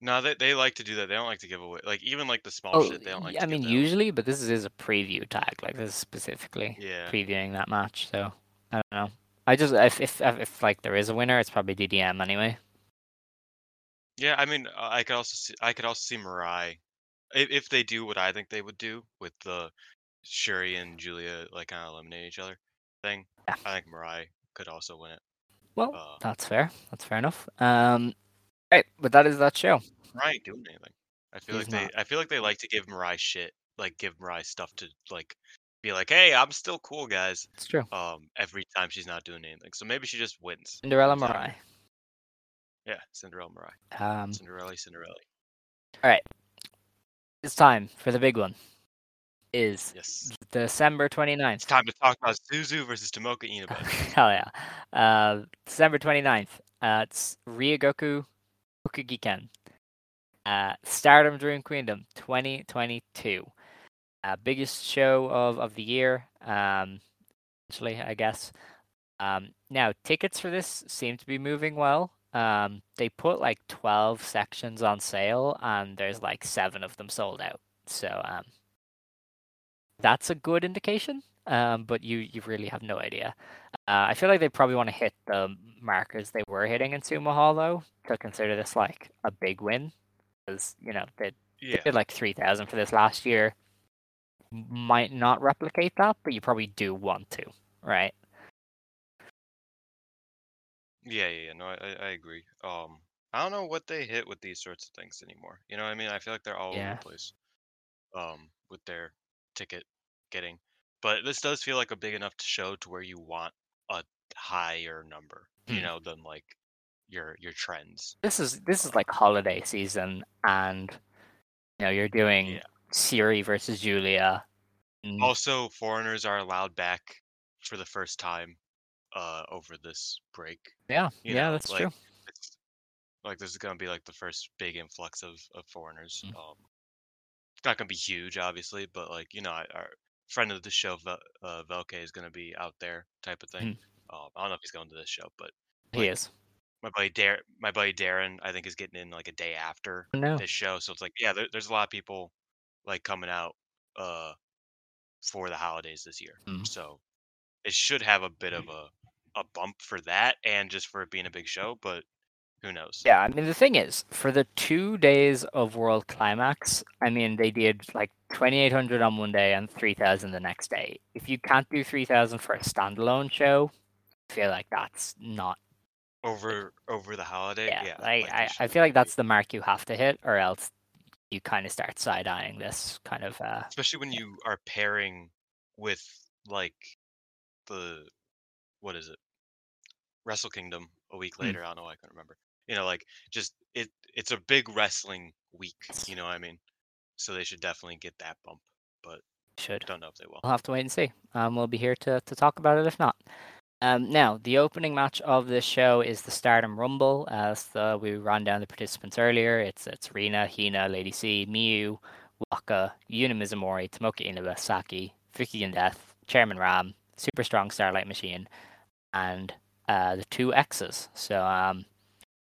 No, they they like to do that. They don't like to give away like even like the small Oh, shit. They don't like. I mean, that usually, but this is a preview tag. Like this is specifically Yeah. previewing that match. So I don't know. I just if if if, if like there is a winner, it's probably DDM anyway. Yeah, I mean, uh, I could also see I could also see Mirai if if they do what I think they would do with the Syuri and Julia like kind of eliminate each other thing. Yeah. I think Mirai could also win it. Well, Uh, that's fair. That's fair enough. Um, right, but that is that show. Mirai ain't doing anything. I feel He's like they not. I feel like they like to give Mirai shit, like give Mirai stuff to like be like, hey, I'm still cool, guys. It's true. Um, every time she's not doing anything, so maybe she just wins. Cinderella. Mariah. Yeah, Cinderella Mirai, Um, Cinderella, Cinderella. all right. It's time for the big one. Is Yes, December it's 29th. time to talk about Suzu versus Tomoka Inaba. Hell yeah. Uh, December 29th. Uh, it's Ryogoku Kokugikan. Uh, Stardom Dream Queendom 2022. Uh, biggest show of, of the year, um, essentially, I guess. Um, now, tickets for this seem to be moving well. Um, they put like 12 sections on sale, and there's like seven of them sold out. So, um, that's a good indication. Um, but you you really have no idea. Uh, I feel like they probably want to hit the markers they were hitting in Sumo Hall though to consider this like a big win, because you know they, they did like three thousand for this last year. Might not replicate that, but you probably do want to, right? Yeah, yeah, yeah. No, I, I I agree. Um, I don't know what they hit with these sorts of things anymore. You know what I mean? I feel like they're all over Yeah. the place. Um, with their ticket getting, but this does feel like a big enough to show to where you want a higher number, you Hmm. know, than like your your trends. This is this is like holiday season, and you know you're doing Yeah. Syuri versus Julia. and- Also, foreigners are allowed back for the first time uh over this break. yeah, You yeah, know, that's like, true. It's like this is gonna be like the first big influx of of foreigners. Mm. Um, it's not gonna be huge, obviously, but like you know, our friend of the show, Vel- uh, Velke, is gonna be out there, type of thing. Um, I don't know if he's going to this show, but He is. my buddy Dar- my buddy Darren, I think, is getting in like a day after Oh, no. this show. So it's like, yeah, there, there's a lot of people like coming out uh for the holidays this year. Mhm. So it should have a bit of a a bump for that and just for it being a big show, but who knows? Yeah, I mean the thing is, for the two days of World Climax, I mean they did like twenty eight hundred on one day and three thousand the next day. If you can't do three thousand for a standalone show, I feel like that's not. Over over the holiday, Yeah, yeah. like, they I, I feel like that's the mark you have to hit, or else you kind of start side eyeing this kind of. Uh, especially when you are pairing with like the what is it wrestle kingdom a week Hmm. later i don't know i can't remember you know like just it it's a big wrestling week you know what i mean so they should definitely get that bump but should. don't know if they will We'll have to wait and see. Um, we'll be here to, to talk about it if not. Um, now, the opening match of this show is the Stardom Rumble. As the, we ran down the participants earlier, it's it's Rina, Hina, Lady C, Miyu, Waka, Yuna Mizumori, Tomoka Inaba, Saki, Vicky and Death, Chairman Ram, Super Strong Starlight Machine, and uh, the two X's. So, um,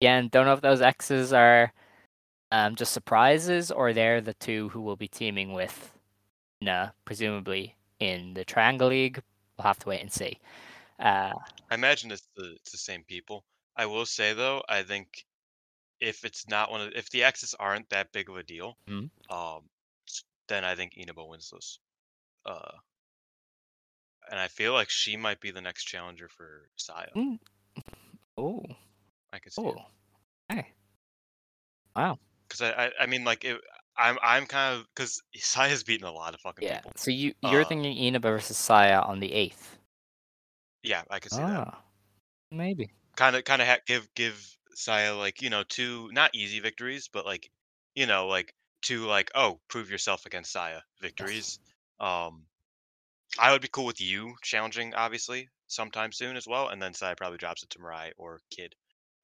again, don't know if those X's are um, just surprises or they're the two who will be teaming with Hina, presumably in the Triangle League. We'll have to wait and see. Uh, i imagine it's the it's the same people i will say though i think if it's not one of if the x's aren't that big of a deal Mhm. um then i think inaba wins this uh and i feel like she might be the next challenger for saya mm, oh, i could see it. oh, hey, wow. because I, I I mean like it, I'm I'm kind of because Saya's beaten a lot of fucking Yeah. people. So you you're Uh, thinking Inaba versus Saya on the eighth? Yeah, I could see that. Ah, maybe. Kind of kind of ha- give give Saya like you know two not easy victories, but like you know like two like oh prove yourself against Saya victories. Um, I would be cool with you challenging obviously sometime soon as well, and then Saya probably drops it to Mirai or Kid.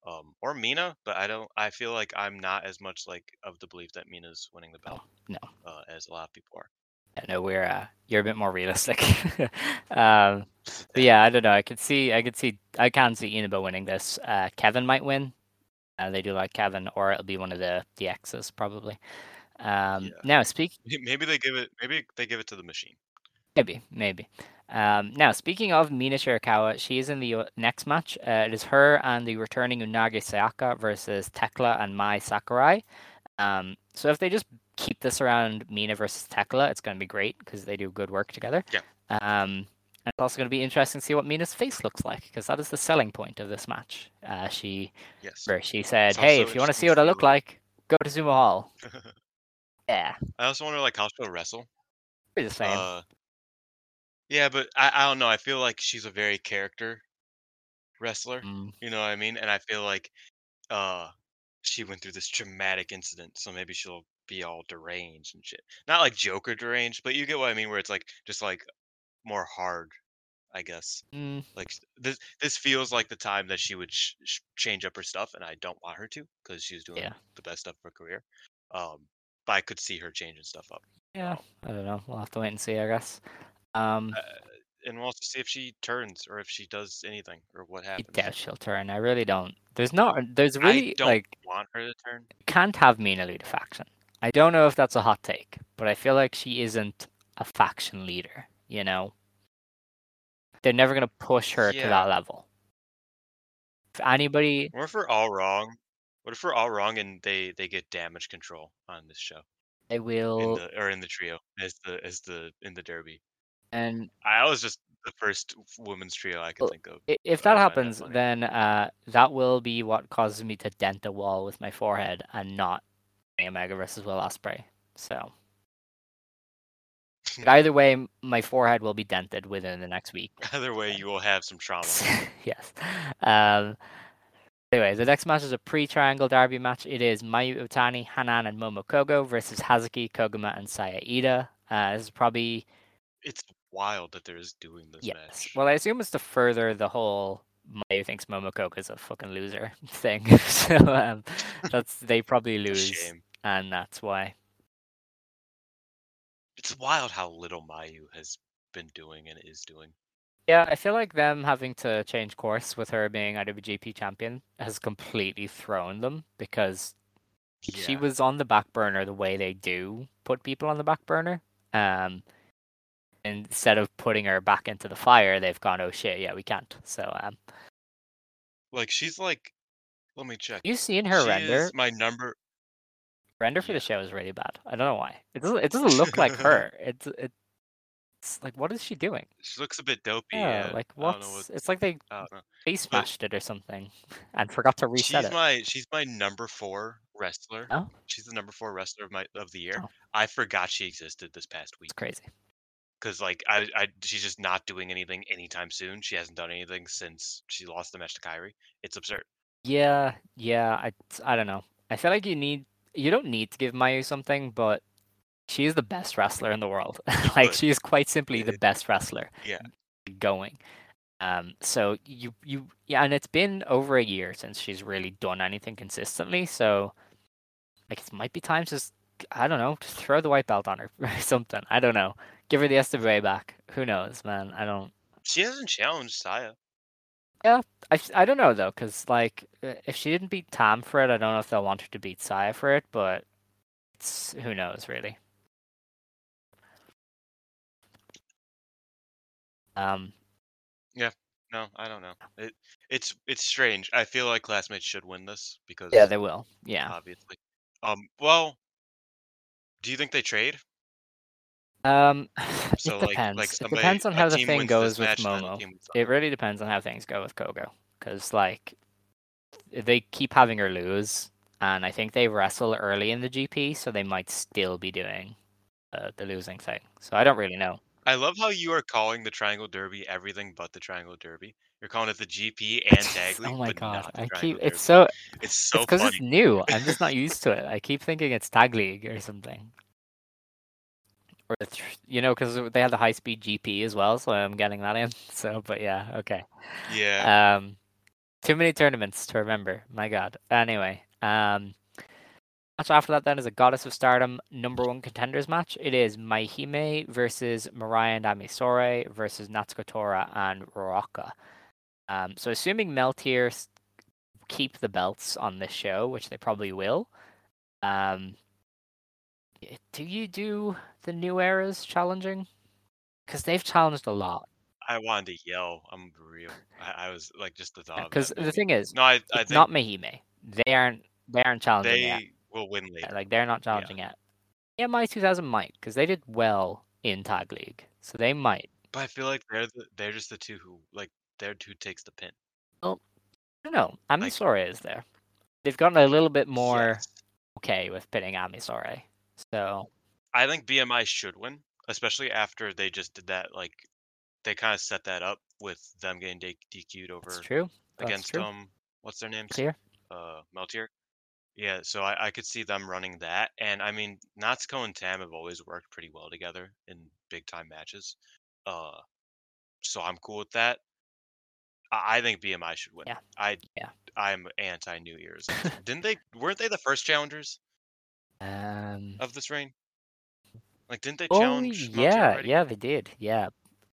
Um, or Mina, but I don't. I feel like I'm not as much like of the belief that Mina's winning the belt. no. Uh, as a lot of people are. I know we're uh, you're a bit more realistic. um, but yeah, I don't know. I could see, I could see, I can't see Inaba winning this. Uh, Kevin might win. Uh, they do like Kevin, or it'll be one of the the X's probably. Um, Yeah. Now speak, Maybe they give it. Maybe they give it to the machine. Maybe, maybe. Um, now speaking of Mina Shirakawa, she is in the next match. Uh, it is her and the returning Unagi Sayaka versus Thekla and Mai Sakurai. Um, so if they just keep this around Mina versus Thekla, it's going to be great because they do good work together. Yeah. Um, and it's also going to be interesting to see what Mina's face looks like because that is the selling point of this match. Uh, she Yes. where she said, "Hey, if you want to see what I look like- go to Sumo Hall." Yeah, I also wonder like how she'll wrestle. pretty the same. Uh, yeah, but I, I don't know. I feel like she's a very character wrestler. Mm, You know what I mean? And I feel like uh she went through this traumatic incident, so maybe she'll be all deranged and shit. Not like Joker deranged, but you get what I mean where it's like just like more hard, I guess. mm, Like this this feels like the time that she would sh- sh- change up her stuff and I don't want her to cuz she's doing Yeah. the best stuff of her career. Um but I could see her changing stuff up. yeah, I don't know. We'll have to wait and see, I guess. Um, Uh, and we'll also see if she turns or if she does anything or what happens. doubt she'll turn. I really don't. There's not. There's I really don't like want her to turn. can't have Mina lead a faction. I don't know if that's a hot take, but I feel like she isn't a faction leader. You know, they're never gonna push her to that level. If anybody, What if we're all wrong? What if we're all wrong and they they get damage control on this show they in will, the or in the trio as the as the in the derby? And I was just the first women's trio I could Well, think of. If that happens, then uh, that will be what causes me to dent a wall with my forehead and not Omega versus Will Ospreay. So either way, my forehead will be dented within the next week. Either way, you will have some trauma. yes. Um, anyway, the next match is a pre-triangle derby match. It is Mayu Iwatani, Hanan, and Momo Kohgo versus Hazuki, Koguma, and Saya Iida. Uh, this is probably It's wild that they're just doing this Yes. match. Well, I assume it's to further the whole Mayu thinks Momoko is a fucking loser thing. so um, that's they probably lose, and that's why. It's wild how little Mayu has been doing and is doing. Yeah, I feel like them having to change course with her being IWGP champion has completely thrown them because she was on the back burner the way they do put people on the back burner. Um, instead of putting her back into the fire, they've gone, "Oh shit, yeah, we can't." So, um, Like she's like, let me check. you seen her she render? is my number. render for Yeah. the show is really bad. I don't know why. It doesn't. It doesn't look like her. It's it. it's like what is she doing? She looks a bit dopey. Yeah, Yeah, like what's? what. It's like they face smashed it or something, and forgot to reset she's it. my she's my number four wrestler. Oh. She's the number four wrestler of my of the year. Oh. I forgot she existed this past week It's crazy. Because like I, I she's just not doing anything anytime soon. She hasn't done anything since she lost the match to Kairi. It's absurd. Yeah, yeah. I I don't know. I feel like you need you don't need to give Mayu something, but she is the best wrestler in the world. like she is quite simply the best wrestler. Yeah. Going. Um. So you you yeah, and it's been over a year since she's really done anything consistently. So like it might be time to just I don't know, just throw the white belt on her or something. I don't know. Give her the SWA back. Who knows, man? I don't. She hasn't challenged Saya. Yeah, I, I don't know though, because like uh, if she didn't beat Tam for it, I don't know if they'll want her to beat Saya for it, but it's who knows really. Um, Yeah. No, I don't know. It it's it's strange. I feel like classmates should win this because yeah, they will. Yeah. obviously. Um. Well, do you think they trade? Um, So it like depends. like it somebody depends on how the thing goes with match and then a Momo. It really depends on how things go with Kohgo, because like they keep having her lose, and I think they wrestle early in the GP, so they might still be doing uh, the losing thing. So I don't really know. I love how you are calling the Triangle Derby everything but the Triangle Derby. You're calling it the GP and Tag League, oh my god, I keep Triangle it's so It's so because it's new. I'm just not used to it. I keep thinking it's tag league or something, or thr- you know, because they had the high speed GP as well, so I'm getting that in. So, but yeah, okay. Yeah. Um, Too many tournaments to remember. My God. Anyway, um, match after that then is a Goddess of Stardom number one contenders match. It is Maihime versus Mariah and Ami Sourei versus Natsuko Tora and Ruaka. Um, so assuming Meltear keep the belts on this show, which they probably will, um, do you do the new eras challenging? Because they've challenged a lot. I wanted to yell. I'm real. I, I was like just the thought. Because the thing is, no, I, I think not Maihime. They aren't. They aren't challenging they yet. will win Yeah, later. Like they're not challenging yet. EMI 2000 might, because they did well in Tag League, so they might. But I feel like they're the, they're just the two who like they're who takes the pin. Oh, I don't know. Ami Sourei is there. They've gotten a little bit more Yes. okay with pitting Ami Sourei. So I think BMI should win, especially after they just did that. Like they kind of set that up with them getting D- DQ'd over it's true. That's against true. um what's their names? Clear. Uh, Meltear. Yeah, so I, I could see them running that, and I mean Natsuko and Tam have always worked pretty well together in big time matches. Uh, so I'm cool with that. I, I think BMI should win. Yeah. I Yeah. I'm anti New Year's. Didn't they? Weren't they the first challengers Um. of this reign? Like, didn't they Oh challenge? Meltear yeah, already? yeah, they did. Yeah.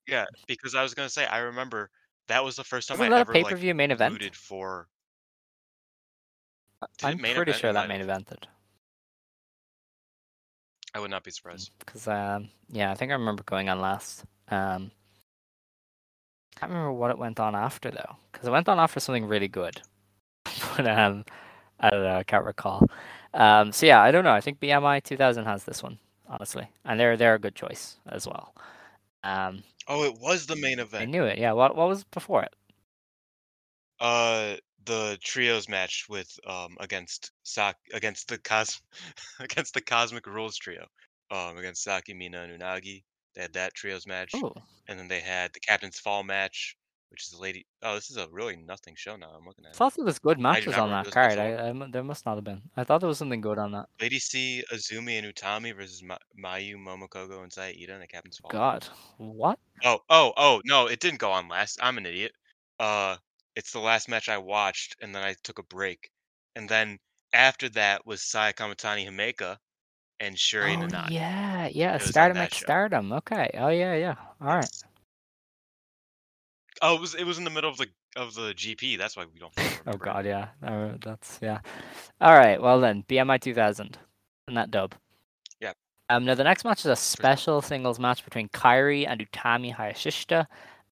Yeah, because I was gonna say I remember that was the first time Wasn't I that a ever pay per view main event? for. Did I'm pretty sure that main event? evented. I would not be surprised. Because um, yeah, I think I remember going on last. Um, can't remember what it went on after though, because it went on after something really good. but um, I don't know, I can't recall. Um, so yeah, I don't know. I think BMI 2000 has this one honestly, and they're they're a good choice as well. Um, Oh, it was the main event. I knew it. Yeah. What what was before it? Uh, the trios match with um against Sak against the cos against the Cosmic Rules trio, um against Saki, Mina, and Unagi. They had that trios match, Oh, and then they had the Captain's Fall match, which is the lady. Oh, this is a really nothing show now. I'm looking I at it. thought there was good matches on that card. I, I there must not have been. I thought there was something good on that. Lady C, Azumi, and Utami versus Ma- Mayu, Momokogo, and Saida in the Captain's Fall. God, what? Oh, oh, oh, no, it didn't go on last. I'm an idiot. Uh, it's the last match I watched, and then I took a break. And then after that was Saya Kamitani Himeka and Syuri oh yeah, yeah. It Stardom X. Stardom. Okay. Oh yeah, yeah. All right. Yes. Oh, it was it was in the middle of the of the GP. That's why we don't. Oh god, yeah. Uh, that's yeah. All right. Well then, BMI 2000 and that dub. Yeah. Um. Now the next match is a special singles match between Kairi and Utami Hayashishita.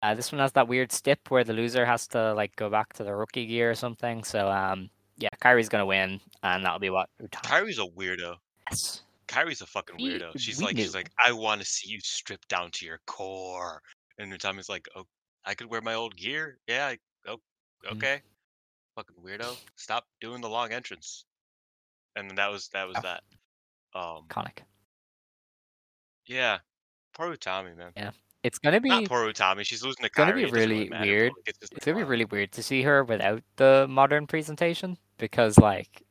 Uh, this one has that weird stip where the loser has to like go back to the rookie gear or something. So um, yeah, Kairi's gonna win, and that'll be what Utami. Kairi's a weirdo. Yes. Kairi's a fucking We- weirdo. She's we like, she's like, I want to see you stripped down to your core. And Utami's like, oh, I could wear my old gear. Yeah. I, oh, Mm. okay. Fucking weirdo. Stop doing the long entrance. And that was that was Oh. that. Um. Iconic. Yeah. Poor Utami, man. Yeah. It's gonna be. Not poor Utami. She's losing to It's gonna Kairi. be really weird. it's It's gonna be really weird to see her without the modern presentation because like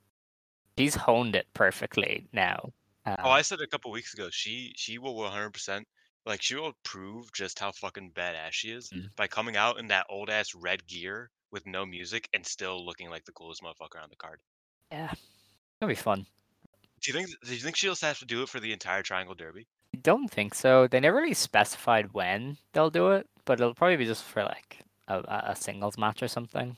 she's honed it perfectly now. Um, Oh, I said a couple weeks ago. She she will 100% like she will prove just how fucking badass she is Mm. by coming out in that old ass red gear with no music and still looking like the coolest motherfucker on the card. yeah, gonna be fun. Do you think do you think she'll have to do it for the entire Triangle Derby? I don't think so. They never really specified when they'll do it, but it'll probably be just for like a, a a singles match or something.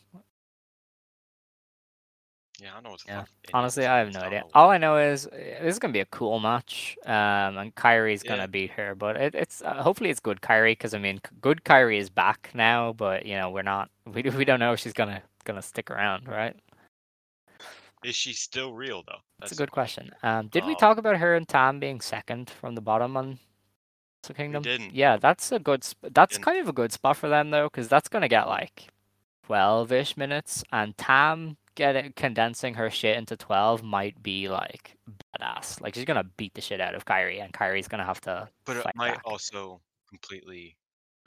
Yeah, I know what Yeah, fuck. any of Honestly, I have no idea. All I know is uh, this is gonna be a cool match, um, and Kairi's gonna Yeah. beat her. But it, it's uh, hopefully it's good Kairi because I mean, good Kairi is back now. But you know, we're not. We we don't know if she's gonna gonna stick around, right? Is she still real though? That's a good question. Um, did we Um, talk about her and Tam being second from the bottom on Wrestle Kingdom? didn't. Yeah, that's a good. Sp- that's kind of a good spot for them though, because that's gonna get like twelve-ish minutes, and Tam getting condensing her shit into twelve might be like badass. Like she's gonna beat the shit out of Kairi, and Kairi's gonna have to But it might back. also completely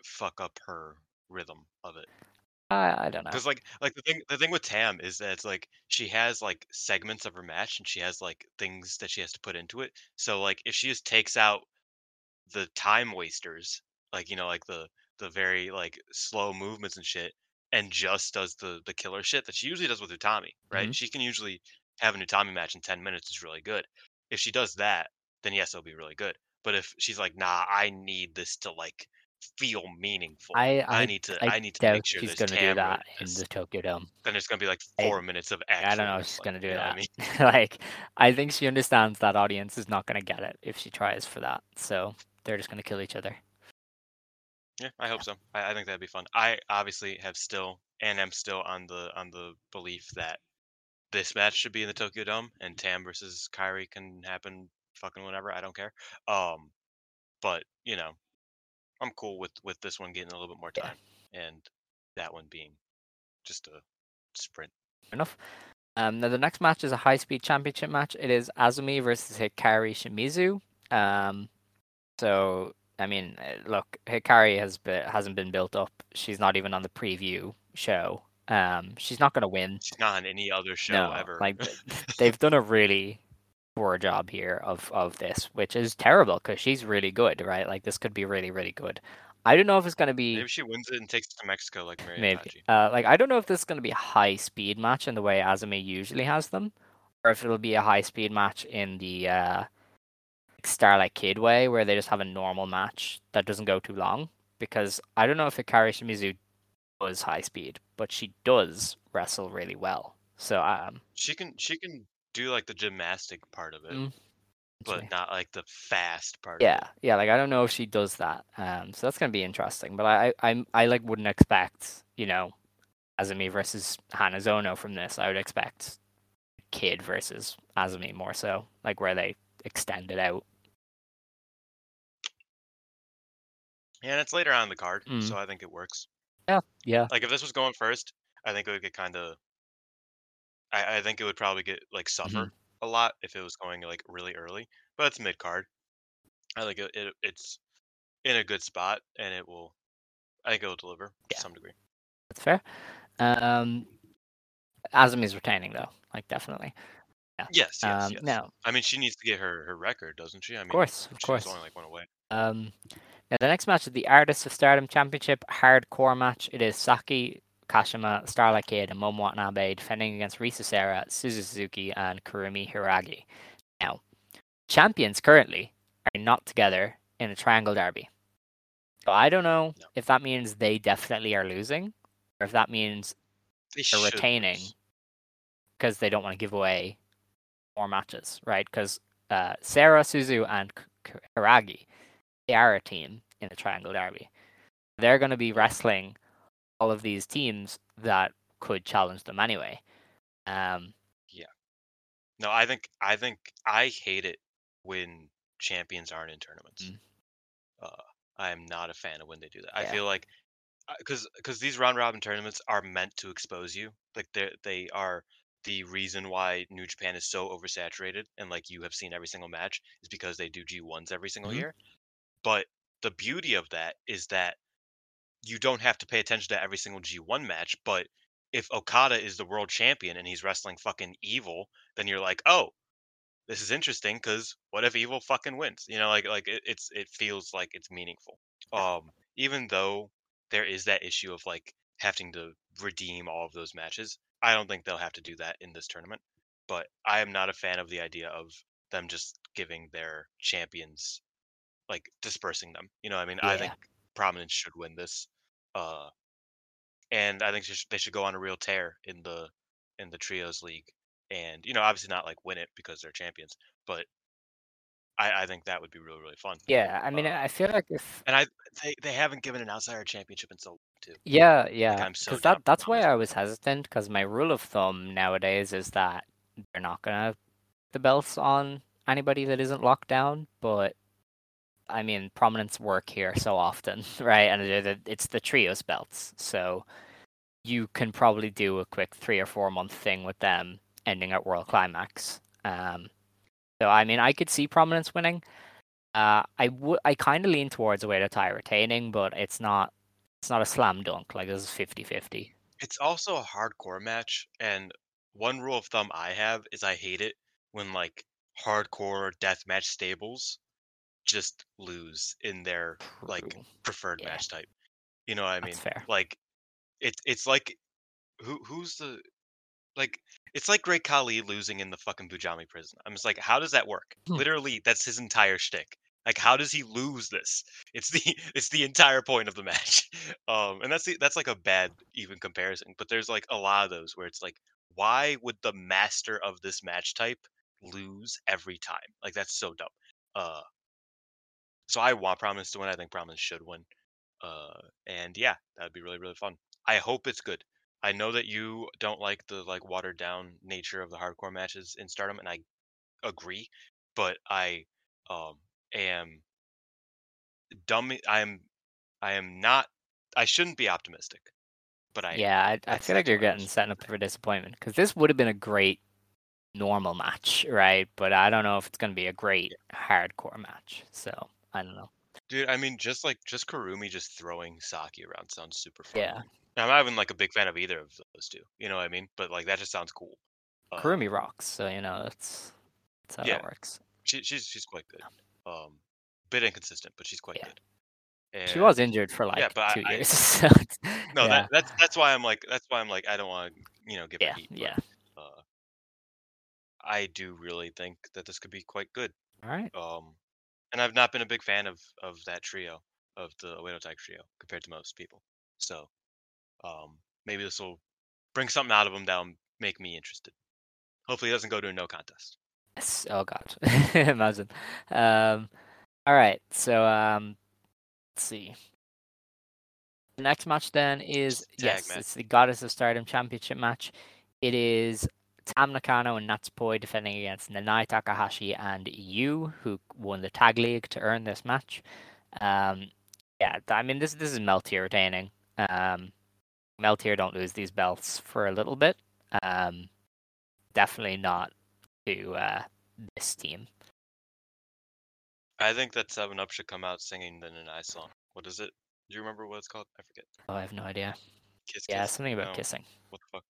fuck up her rhythm of it. I, I don't know. Because like like the thing the thing with Tam is that it's like she has like segments of her match and she has like things that she has to put into it. So like if she just takes out the time wasters, like you know, like the the very like slow movements and shit, and just does the the killer shit that she usually does with Utami, right? Mhm. She can usually have an Utami match in 10 minutes is really good. If she does that, then yes, it'll be really good. But if she's like, nah, I need this to like feel meaningful. I I, need to I I, need to make sure she's there's gonna do that in the Tokyo Dome. Then it's gonna be like I- four minutes of actual. I don't know if she's wrestling, gonna do you that. I mean? like, I think she understands that audience is not gonna get it if she tries for that. So they're just gonna kill each other. Yeah, I hope so. I, I think that'd be fun. I obviously have still and am still on the on the belief that this match should be in the Tokyo Dome and Tam versus Kairi can happen fucking whenever. I don't care. Um, but you know, I'm cool with with this one getting a little bit more Yeah. time and that one being just a sprint. Fair enough. Um, now the next match is a high speed championship match. It is Azumi versus Hikari Shimizu. Um, so I mean, uh, look, Hikari has been, hasn't been built up. She's not even on the preview show. Um, she's not gonna win. She's not on any other show no, ever. like they've done a really poor job here of of this, which is terrible because she's really good, right? Like this could be really really good. I don't know if it's gonna be Maybe she wins it and takes it to Mexico like Maria maybe. Uh, like I don't know if this is going to be a high speed match in the way Azumi usually has them, or if it'll be a high speed match in the uh, Starlight Kid way, where they just have a normal match that doesn't go too long. Because I don't know if Hikari Shimizu does high speed, but she does wrestle really well. So um, She can she can do like the gymnastic part of it, Mm, but not like the fast part. yeah, yeah. Like I don't know if she does that. Um, so that's gonna be interesting. But I, I, I like wouldn't expect, you know, Azumi versus Hanazono from this. I would expect Kid versus Azumi more so, like where they extend it out. Yeah, and it's later on in the card, Mm. so I think it works. Yeah, yeah, Like if this was going first, I think it would get kind of. I, I think it would probably get like Mm-hmm. suffer a lot if it was going like really early, but it's mid card. I think it, it it's in a good spot, and it will. I think it will deliver Yeah. to some degree. that's fair. Um, Azumi's retaining though, like definitely. Yes, yes, um, yes. now, I mean, she needs to get her her record, doesn't she? I mean, of course, of she's course. only like one away. Um, now the next match is the Artists of Stardom Championship hardcore match. It is Saki Kashima, Starlight Kid, and Momo Watanabe defending against Risa Sera, Suzu Suzuki, and Kurumi Hiiragi. Now, champions currently are not together in a triangle derby. So I don't know No. if that means they definitely are losing, or if that means They they're retaining because they don't want to give away more matches, right? Because uh, Sarah, Suzu, and Hiiragi, they are a team in the Triangle Derby. They're going to be wrestling all of these teams that could challenge them anyway. Um, yeah. No, I think I think I hate it when champions aren't in tournaments. Mm. Uh, I am not a fan of when they do that. I feel like because because these round robin tournaments are meant to expose you. Like they they are the reason why New Japan is so oversaturated and like you have seen every single match is because they do G1s every single Mhm. year. But the beauty of that is that you don't have to pay attention to every single G1 match, but if Okada is the world champion and he's wrestling fucking evil, then you're like, "Oh, this is interesting cuz what if evil fucking wins?" You know, like like it, it's it feels like it's meaningful. Um even though there is that issue of like having to redeem all of those matches, I don't think they'll have to do that in this tournament. But I am not a fan of the idea of them just giving their champions like dispersing them. You know, I mean, I think Prominence should win this, uh, and I think they should, they should go on a real tear in the in the trios league, and you know, obviously not like win it because they're champions, but I, I think that would be really really fun. yeah, I mean, Uh, I feel like if And I they, they haven't given an outsider championship in so long too. Yeah, yeah. I'm so that that's why I was hesitant. Because my rule of thumb nowadays is that they're not gonna the belts on anybody that isn't locked down. But I mean, prominence work here so often, right? And it's the trios belts, so you can probably do a quick three or four month thing with them, ending at World Climax. Um, so I mean, I could see prominence winning. Uh, I would, I kind of lean towards Oedo Tai retaining, but it's not, it's not a slam dunk. Like this is 50-50. It's also a hardcore match, and one rule of thumb I have is I hate it when like hardcore deathmatch stables just lose in their like preferred Yeah. match type. You know what I mean? That's fair. Like it's it's like who who's the like it's like Great Khali losing in the fucking Punjabi prison. I'm just like, how does that work? Hmm. Literally, that's his entire shtick. Like, how does he lose this? It's the it's the entire point of the match. Um, and that's the, that's like a bad even comparison. But there's like a lot of those where it's like, why would the master of this match type lose every time? Like that's so dumb. Uh, so I want Promise to win. I think Promise should win. Uh, and yeah, that'd be really really fun. I hope it's good. I know that you don't like the like watered down nature of the hardcore matches in Stardom, and I agree. But I um am dumb. I am I am not. I shouldn't be optimistic, but I yeah, I, I feel like you're getting set up for disappointment because this would have been a great normal match, right? But I don't know if it's going to be a great hardcore match. So I don't know. Dude, I mean, just like just Kurumi just throwing Saki around sounds super fun. Yeah, I'm not even like a big fan of either of those two. You know what I mean? But like that just sounds cool. Uh, Kurumi rocks, so you know that's that's how Yeah. that works. she, she's she's quite good. Um, bit inconsistent, but she's quite Yeah. good. She was injured for like yeah, but I- two I- years. so it's- No, yeah, that, that's that's why I'm like that's why I'm like I don't want to you know give yeah, heat. but, yeah. Uh, I do really think that this could be quite good. All right. Um, and I've not been a big fan of of that trio of the Oedo Tai trio compared to most people. So, um, maybe this will bring something out of them that'll make me interested. Hopefully, it doesn't go to a no contest. Yes. Oh God. Imagine. Um. All right. So um. Let's see. The next match then is tag yes, match. it's the Goddess of Stardom Championship match. It is Tam Nakano and Natsupoi defending against Nanae Takahashi and Yuu, who won the tag league to earn this match. Um, yeah, I mean this this is Meltear retaining. Um, Meltear don't lose these belts for a little bit. Um, definitely not to uh, this team. I think that Seven Up should come out singing the Nanai song. What is it? Do you remember what it's called? I forget. Oh, I have no idea. Kiss, Yeah, kiss. something about No, kissing. What the fuck?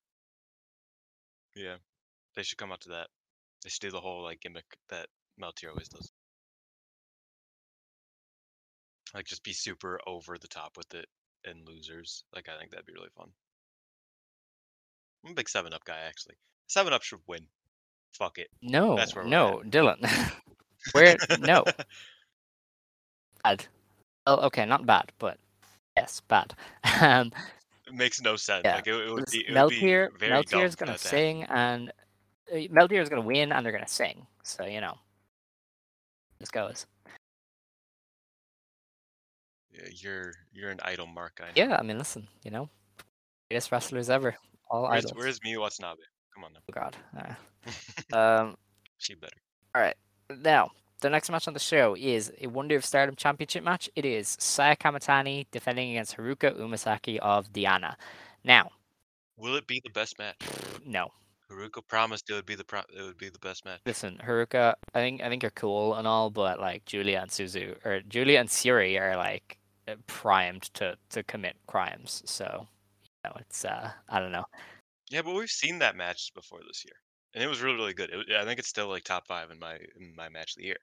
Yeah, they should come up to that. They should do the whole like gimmick that Meltear always does. Like just be super over the top with it and losers. Like I think that'd be really fun. I'm a big Seven Up guy actually. Seven Up should win. Fuck it. No, That's where no, Dylan. Where? No, bad. Oh, okay, not bad, but yes, bad. Um, makes no sense. Yeah, Like it, it would be. It would Meltear, be Meltear's gonna that to happen. sing, and uh, Meltear's gonna win, and they're gonna sing. So you know, this goes. Yeah, you're you're an idol mark. I. Yeah, I mean, listen, you know, greatest wrestlers ever, all Where's, idols. where's Miyu Watanabe? Come on now. Oh God. Uh, um. she better. All right. Now, the next match on the show is a Wonder of Stardom Championship match. It is Saya Kamitani defending against Haruka Umesaki of Diana. Now, Will it be the best match? no. Haruka promised it would be the pro- it would be the best match. Listen, Haruka, I think I think you're cool and all, but like Julia and Suzu or Julia and Syuri are like uh, primed to to commit crimes. So, you know, it's uh I don't know. Yeah, but we've seen that match before this year, and it was really really good. It, I think it's still like top five in my in my match of the year.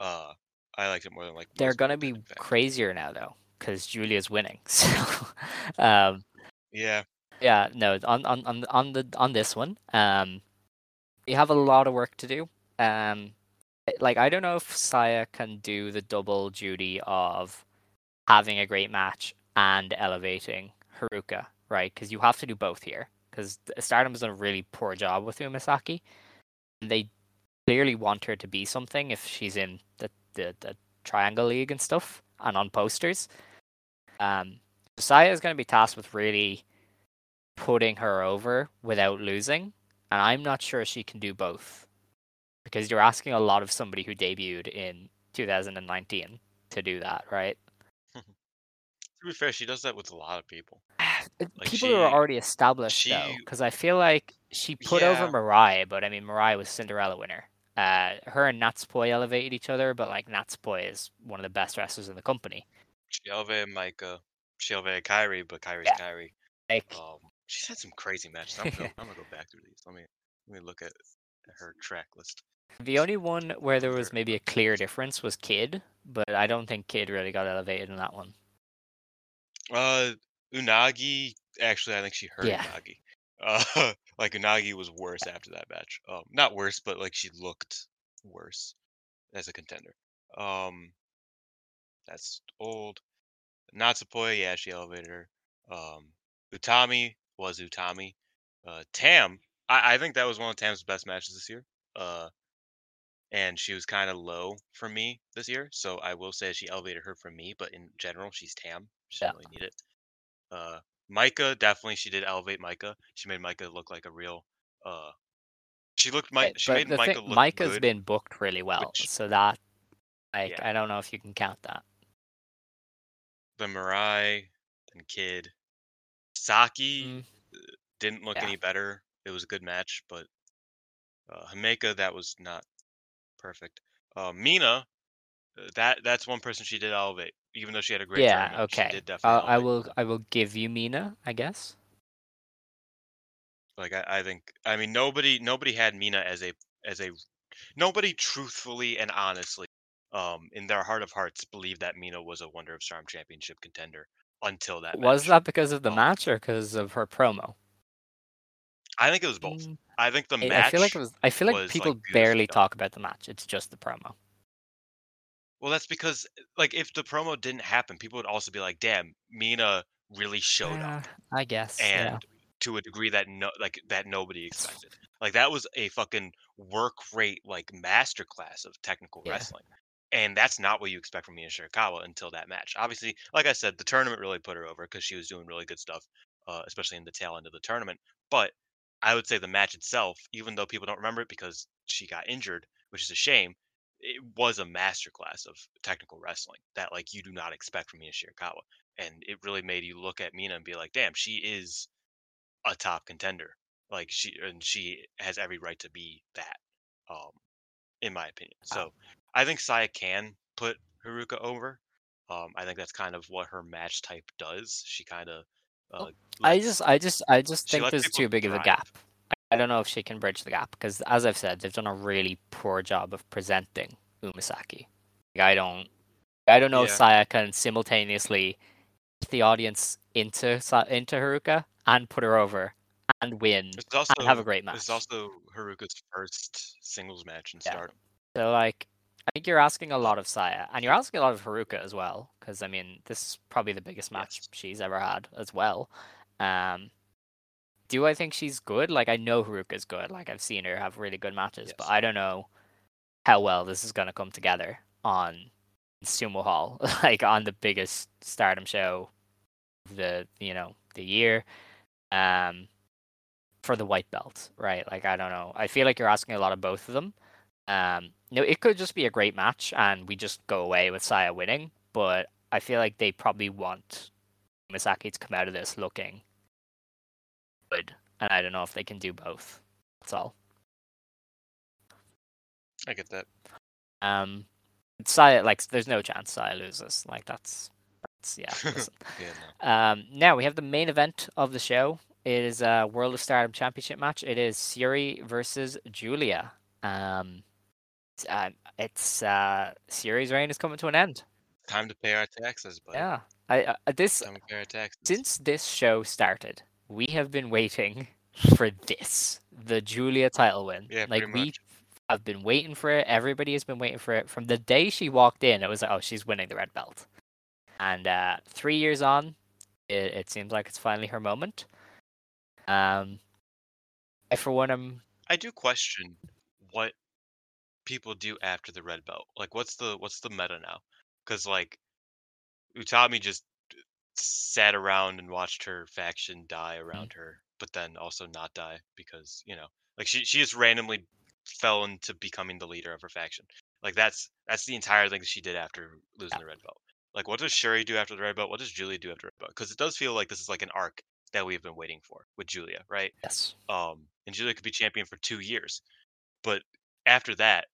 Uh, I liked it more than like They're gonna be crazier now though, because Julia's winning. So, um, Yeah, yeah, no, on on on on the on this one, um, you have a lot of work to do. Um, eh, like I don't know if Saya can do the double duty of having a great match and elevating Haruka, right? Because you have to do both here. Because Stardom has done a really poor job with Umesaki. They clearly want her to be something if she's in the the, the Triangle League and stuff and on posters. Um, Saya is going to be tasked with really putting her over without losing, and I'm not sure she can do both because you're asking a lot of somebody who debuted in 2019 to do that, right? to be fair, she does that with a lot of people. It- Like, People who are already established though, because I feel like she put over Yeah. Mariah, but I mean Mariah was Cinderella winner. Uh, her and Natsupoi elevated each other, but like Natsupoi is one of the best wrestlers in the company. She elevated Micah, Shelve and Kairi, but Kairi's Yeah. Kairi. Like, Um, she's had some crazy matches. I'm gonna, I'm gonna go back through these. Let me let me look at her track list. the only one where there was maybe a clear difference was Kid, but I don't think Kid really got elevated in that one. Uh, Unagi, actually, I think she hurt Yeah. Unagi. Uh, like Unagi was worse after that match. Um, not worse, but like she looked worse as a contender. Um, that's old. Natsupoi, yeah, she elevated her. Um, Utami was Utami. Uh, Tam, I, I think that was one of Tam's best matches this year. Uh, and she was kind of low for me this year, so I will say she elevated her for me. But in general, she's Tam. She Yeah. really need it. Uh, Maika definitely she did elevate Maika. She made Maika look like a real. Uh, she looked Mike. She but made Maika thing, look Maika's good. been booked really well, which- so that like Yeah. I don't know if you can count that. The Mirai and Kid, Saki Mm, didn't look yeah. any better. It was a good match, but uh, Hameka that was not perfect. Uh, Mina, uh, that that's one person she did elevate, even though she had a great time. yeah, tournament. She okay. did Uh, definitely I will I will give you Mina, I guess. Like I, I think I mean nobody nobody had Mina as a as a nobody truthfully and honestly um in their heart of hearts believed that Mina was a Wonder of Stardom championship contender until that Was match. that because of the Um, match or because of her promo? I think it was both. Mm, I think the I, match I feel like it was. I feel like like, people beautifully barely done. talk about the match. It's just the promo. Well, that's because like if the promo didn't happen, people would also be like, "Damn, Mina really showed up." Uh, I guess. and yeah. to a degree that no like that nobody expected. Like that was a fucking work rate like masterclass of technical Yeah. wrestling. And that's not what you expect from Mina Shirakawa until that match. Obviously, like I said, the tournament really put her over because she was doing really good stuff, uh, especially in the tail end of the tournament. But I would say the match itself, even though people don't remember it because she got injured, which is a shame, it was a masterclass of technical wrestling that like you do not expect from Mina Shirakawa. And it really made you look at Mina and be like, damn, she is a top contender. Like she and she has every right to be that, um, in my opinion. So I think Saya can put Haruka over. Um, I think that's kind of what her match type does. She kind of. Uh, I just, I just, I just think there's too big of a gap. I- don't know if she can bridge the gap because, as I've said, they've done a really poor job of presenting Umesaki. Like, I don't, I don't know if Saya can simultaneously get the audience into into Haruka and put her over and win also and have a great match. It's also Haruka's first singles match in Yeah. Stardom. So like, I think you're asking a lot of Saya, and you're asking a lot of Haruka as well, because I mean, this is probably the biggest match Yes. she's ever had as well. Um, do I think she's good? Like, I know Haruka's good. Like, I've seen her have really good matches, but I don't know how well this is gonna come together on Sumo Hall, like on the biggest Stardom show of the you know the year. Um, for the white belt, right? Like I don't know. I feel like you're asking a lot of both of them. Um, no, it could just be a great match and we just go away with Saya winning, but I feel like they probably want Misaki to come out of this looking good, and I don't know if they can do both. That's all. I get that. Um, Saya like there's no chance Saya loses. Like that's that's yeah. Yeah, no. Um, now we have the main event of the show. It is a World of Stardom Championship match. It is Syuri versus Julia. Um, it's, uh, it's uh, Syuri's reign is coming to an end. Time to pay our taxes, buddy. Yeah, I uh, this Time to pay our taxes. since this show started, we have been waiting for this, the Julia title win. Yeah, like oh she's winning the red belt and three years on pretty we much. I for one um I do question what people do after the red belt. Like, what's the what's the meta now? Because like, Utami just sat around and watched her faction die around her, but then also not die because you know, like she she just randomly fell into becoming the leader of her faction. Like that's that's the entire thing that she did after losing the red belt. Like, what does Syuri do after the red belt? What does Julia do after the red belt? Because it does feel like this is like an arc that we've been waiting for with Julia, right? yes. um, and Julia could be champion for two years. But after that,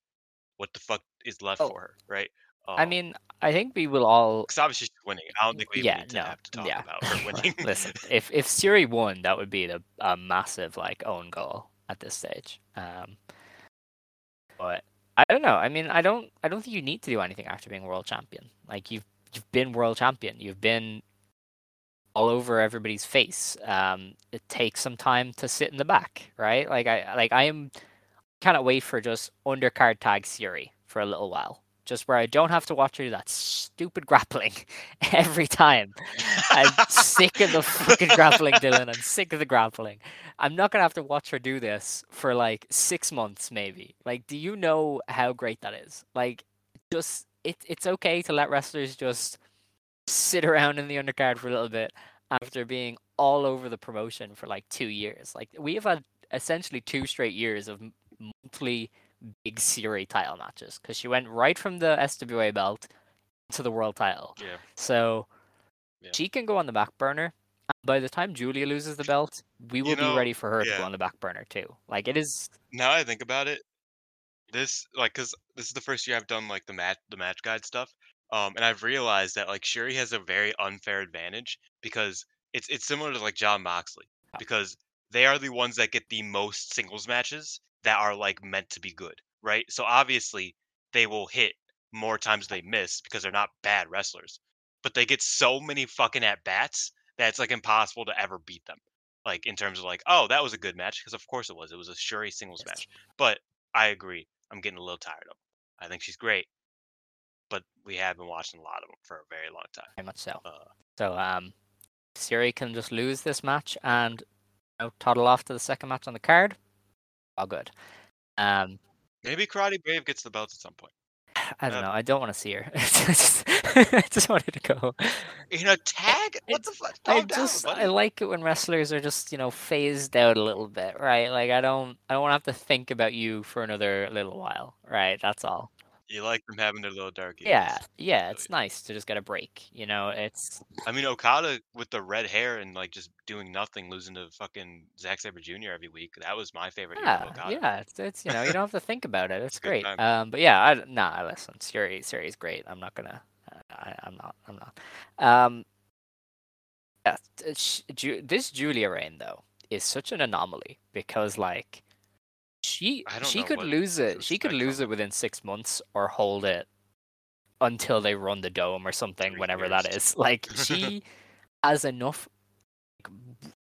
what the fuck is left Oh, for her, right? Um, I mean, I think we will all. because obviously she's winning. I don't think we Yeah, need to no, have to talk yeah. about her winning. Listen, if if Syuri won, that would be the a massive like own goal at this stage. Um, but I don't know. I mean, I don't I don't think you need to do anything after being world champion. Like you've you've been world champion. You've been all over everybody's face. Um, it takes some time to sit in the back, right? Like I like I am cannot wait for just undercard tag Syuri for a little while. Just where I don't have to watch her do that stupid grappling every time. I'm sick of the fucking grappling, Dylan. I'm sick of the grappling. I'm not gonna have to watch her do this for like six months, maybe. Like, do you know how great that is? Like, just it, it's okay to let wrestlers just sit around in the undercard for a little bit after being all over the promotion for like two years. Like, we have had essentially two straight years of monthly big Syuri title matches because she went right from the SWA belt to the world title. Yeah. So Yeah. she can go on the back burner. By the time Julia loses the belt, we will know, be ready for her to go on the back burner too. Like it is Now I think about it, this like because this is the first year I've done like the match the match guide stuff. Um, and I've realized that like Syuri has a very unfair advantage because it's it's similar to like Jon Moxley because they are the ones that get the most singles matches that are like meant to be good, right? So obviously they will hit more times they miss because they're not bad wrestlers, but they get so many fucking at bats that it's like impossible to ever beat them. Like in terms of like, oh, that was a good match because of course it was. It was a Syuri singles Yes. match. But I agree. I'm getting a little tired of. 'em. I think she's great, but we have been watching a lot of them for a very long time. very much so. Uh, So um, Syuri can just lose this match and you know, toddle off to the second match on the card. All good. Um, maybe Karate Brave gets the belt at some point I don't Uh, know. I don't want to see her. I just, I just wanted to go. in a tag. What the fuck? I Calm down, just I like it when wrestlers are just you know phased out a little bit, right? Like I don't I don't want to have to think about you for another little while, right? That's all. You like them having their little dark Yeah, ears. yeah. It's nice to just get a break. You know, it's I mean, Okada with the red hair and like just doing nothing, losing to fucking Zack Sabre Jr. every week. That was my favorite. yeah, Okada. yeah. It's, it's you know you don't have to think about it. It's great. Um, but yeah, I nah. Listen, Syuri, Syuri's great. I'm not gonna. I, I'm not. I'm not. Um. Yeah, t- sh- Ju- this Julia reign though is such an anomaly because like she she could lose it. She could lose it within six months or hold it until they run the dome or something. Three whenever that is, like she has enough like,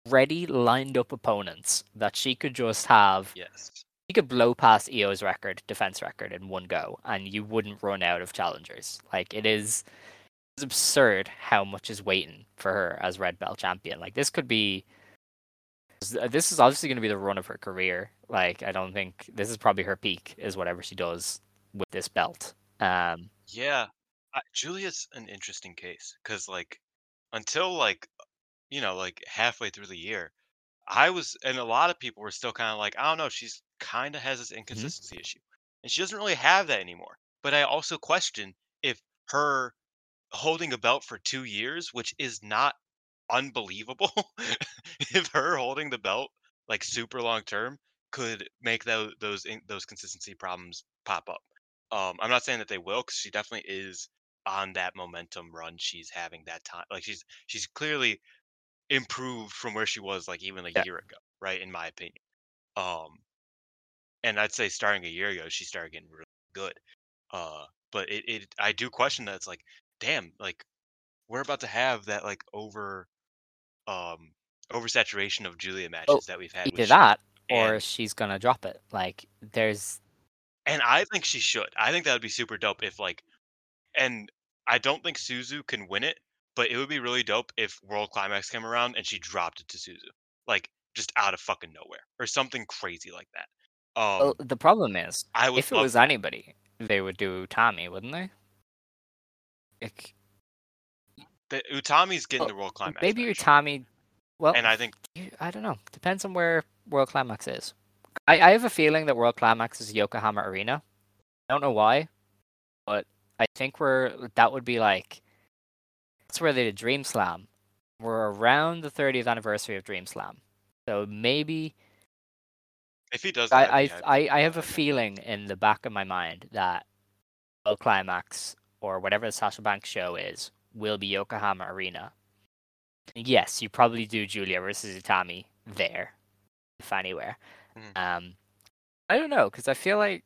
ready lined up opponents that she could just have Yes. you could blow past Io's record, defense record, in one go, and you wouldn't run out of challengers. Like it is, it's absurd how much is waiting for her as red belt champion. Like this could be, this is obviously going to be the run of her career. Like I don't think this is probably her peak, is whatever she does with this belt. Um, Yeah, I, Julia's an interesting case because, like, until like, you know, like halfway through the year, I was, and a lot of people were still kind of like, I don't know, she's kind of has this inconsistency issue, and she doesn't really have that anymore. But I also question if her holding a belt for two years, which is not unbelievable, if her holding the belt like super long term could make those those those consistency problems pop up. Um, I'm not saying that they will, because she definitely is on that momentum run she's having that time. Like she's she's clearly improved from where she was like even a Yeah. year ago, right? In my opinion. Um, and I'd say starting a year ago, she started getting really good. Uh, but it, it I do question that it's like, damn, like we're about to have that like over um oversaturation of Julia matches that we've had. with either that or she's gonna drop it. Like there's And I think she should. I think that would be super dope if like and I don't think Suzu can win it, but it would be really dope if World Climax came around and she dropped it to Suzu. Like just out of fucking nowhere. Or something crazy like that. Um well, the problem is I would if it was that. anybody, they would do Tommy, wouldn't they? Like, the, Utami's getting well, the World Climax. maybe match. Tommy. Well, And I think I don't know. Depends on where World Climax is. I, I have a feeling that World Climax is Yokohama Arena. I don't know why, but I think we're that would be like that's where they did Dream Slam. We're around the 30th anniversary of Dream Slam, so maybe if he does that, I I. I I have a feeling in the back of my mind that World Climax or whatever the Sasha Banks show is will be Yokohama Arena. Yes, you probably do Julia versus Utami there, if anywhere. Mhm. Um, I don't know because I feel like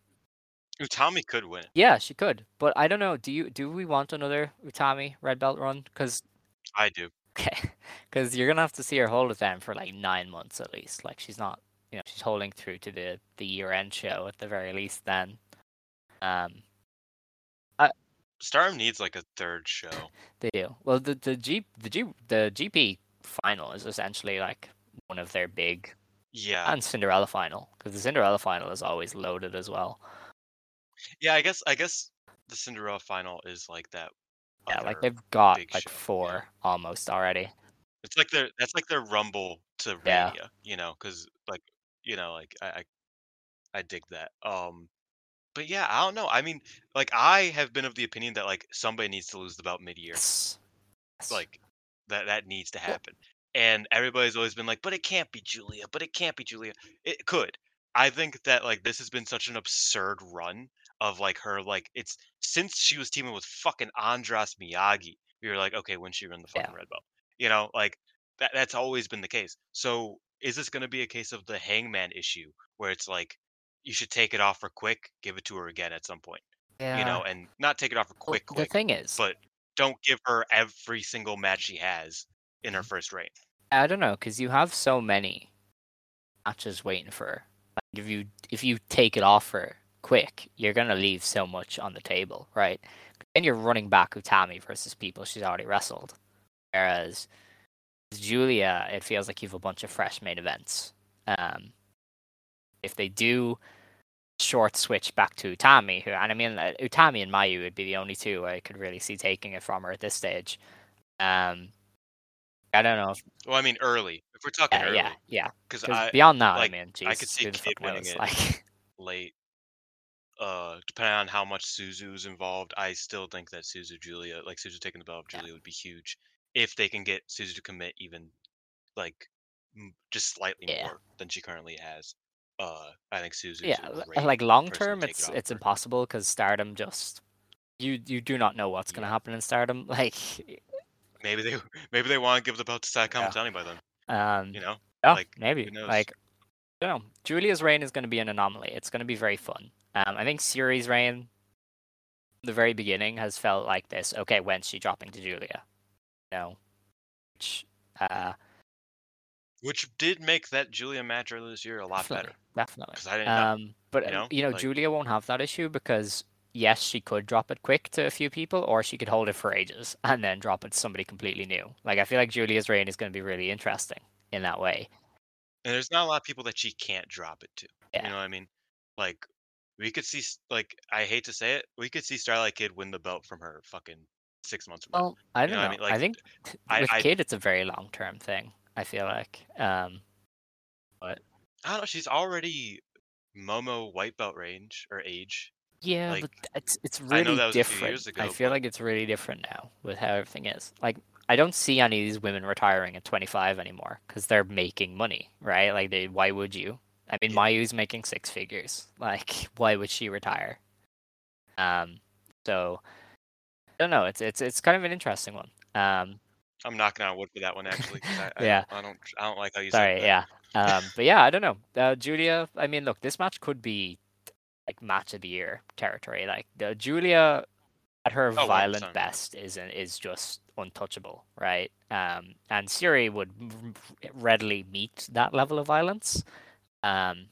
Utami could win. yeah, she could, but I don't know. Do you do we want another Utami red belt run? Because I do. Okay, because you're gonna have to see her hold it down for like nine months at least. Like she's not, you know, she's holding through to the the year end show at the very least. Then, um, Stardom needs like a third show. they do well. The the G the G the GP final is essentially like one of their big Yeah. and Cinderella final because the Cinderella final is always loaded as well. Yeah, I guess I guess the Cinderella final is like that. Yeah, like they've got like show, yeah. four almost already. It's like their that's like their rumble to Yeah. You know, because like you know, like I, I I dig that. Um, but yeah, I don't know. I mean, like I have been of the opinion that like somebody needs to lose the belt mid year. Yes. Like that that needs to happen. And everybody's always been like, but it can't be Julia, but it can't be Julia. It could. I think that like this has been such an absurd run of like her like it's since she was teaming with fucking Andras Miyagi. We were like, okay, when she run the Yeah. fucking red belt, you know, like that that's always been the case. So is this going to be a case of the Hangman issue where it's like you should take it off her quick, give it to her again at some point, yeah. you know, and not take it off her Well, quick, the thing is, but don't give her every single match she has in Mm-hmm. her first reign. I don't know because you have so many matches waiting for her. Like if you if you take it off her quick, you're gonna leave so much on the table, right? And you're running back Utami versus people she's already wrestled. Whereas Julia, it feels like you have a bunch of fresh main events. Um, if they do short switch back to Utami, who and I mean uh, Utami and Mayu would be the only two I could really see taking it from her at this stage. Um, I don't know if Well, I mean, early. If we're talking yeah, early, yeah, yeah. because beyond that, like, I mean, I could see Kid winning knows? it. Like, late, uh, depending on how much Suzu's involved, I still think that Suzu Julia, like Suzu taking the belt of Yeah. Julia, would be huge if they can get Suzu to commit even like m- just slightly Yeah. more than she currently has. Uh, I think Suzu's yeah, great like long term, it's it's impossible because Stardom just you you do not know what's gonna happen in Stardom. Like, Maybe they maybe they want to give the belt to Saya Yeah. Kamitani by then. um, You know, yeah, like, maybe like. I don't know. Julia's reign is going to be an anomaly. It's going to be very fun. Um, I think Syuri's reign, the very beginning, has felt like this. Okay, when's she dropping to Julia? No, which uh, which did make that Julia match earlier this year a lot definitely, better definitely. because I didn't know. Um, but you uh, know, you know, like- Julia won't have that issue because yes, she could drop it quick to a few people, or she could hold it for ages and then drop it to somebody completely new. Like I feel like Julia's reign is going to be really interesting in that way. And there's not a lot of people that she can't drop it to. Yeah. You know what I mean? Like we could see like I hate to say it, we could see Starlight Kid win the belt from her fucking six months from now. Well, I You don't know know. I mean? I, think with I- Kid, it's a very long term thing. I feel like. Um, I don't know, she's already Momo white belt range or age. yeah, Like, but it's it's I know really that was a few different. years I feel but- like it's really different now with how everything is. Like I don't see any of these women retiring at 25 anymore because they're making money, right? Like they, why would you? I mean, Yeah. Mayu's making six figures. Like, why would she retire? Um, so I don't know. It's it's it's kind of an interesting one. Um, I'm knocking on wood for that one actually. I, I, Yeah. I don't I don't like how you sorry, yeah. Um, but yeah, I don't know. Uh, Julia. I mean, look, this match could be like match of the year territory. Like the Julia at her Oh, violent 100%. best is is just untouchable, right? Um, and Syuri would readily meet that level of violence. Um,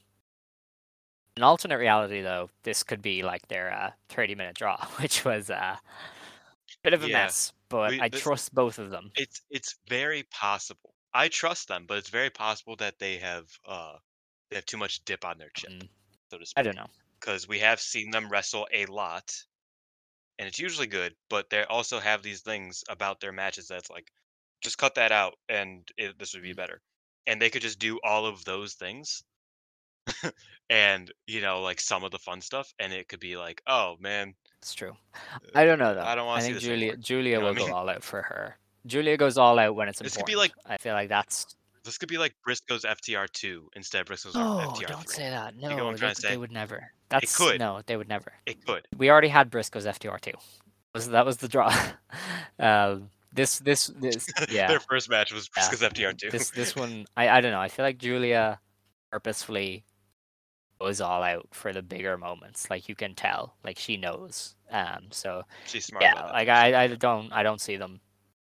in alternate reality, though, this could be like their uh, 30 minute draw, which was uh, a bit of a Yeah, mess. But we- I this- trust both of them. It's it's very possible. I trust them, but it's very possible that they have uh they have too much dip on their chip, Mm, so to speak. I don't know. because we have seen them wrestle a lot and it's usually good but they also have these things about their matches that's like just cut that out and it, this would be Mm. better and they could just do all of those things and you know like some of the fun stuff and it could be like oh man It's true. I don't know though. I don't wanna I see think this Julia. Julia know will I mean? go all out for her. Julia goes all out when it's This important. could be like- I feel like that's. this could be like briscoe's ftr2 instead of briscoe's Oh, ftr3 don't say that. No, what I'm they, they would never. That's could. no, they would never. it could We already had Briscoe's FTR two. Was that was the draw? um, this this this yeah. their first match was Yeah. briscoe's ftr2 this this one I I don't know. I feel like Julia purposefully goes all out for the bigger moments. Like you can tell, like she knows. Um, so she's smart yeah, like I I don't I don't see them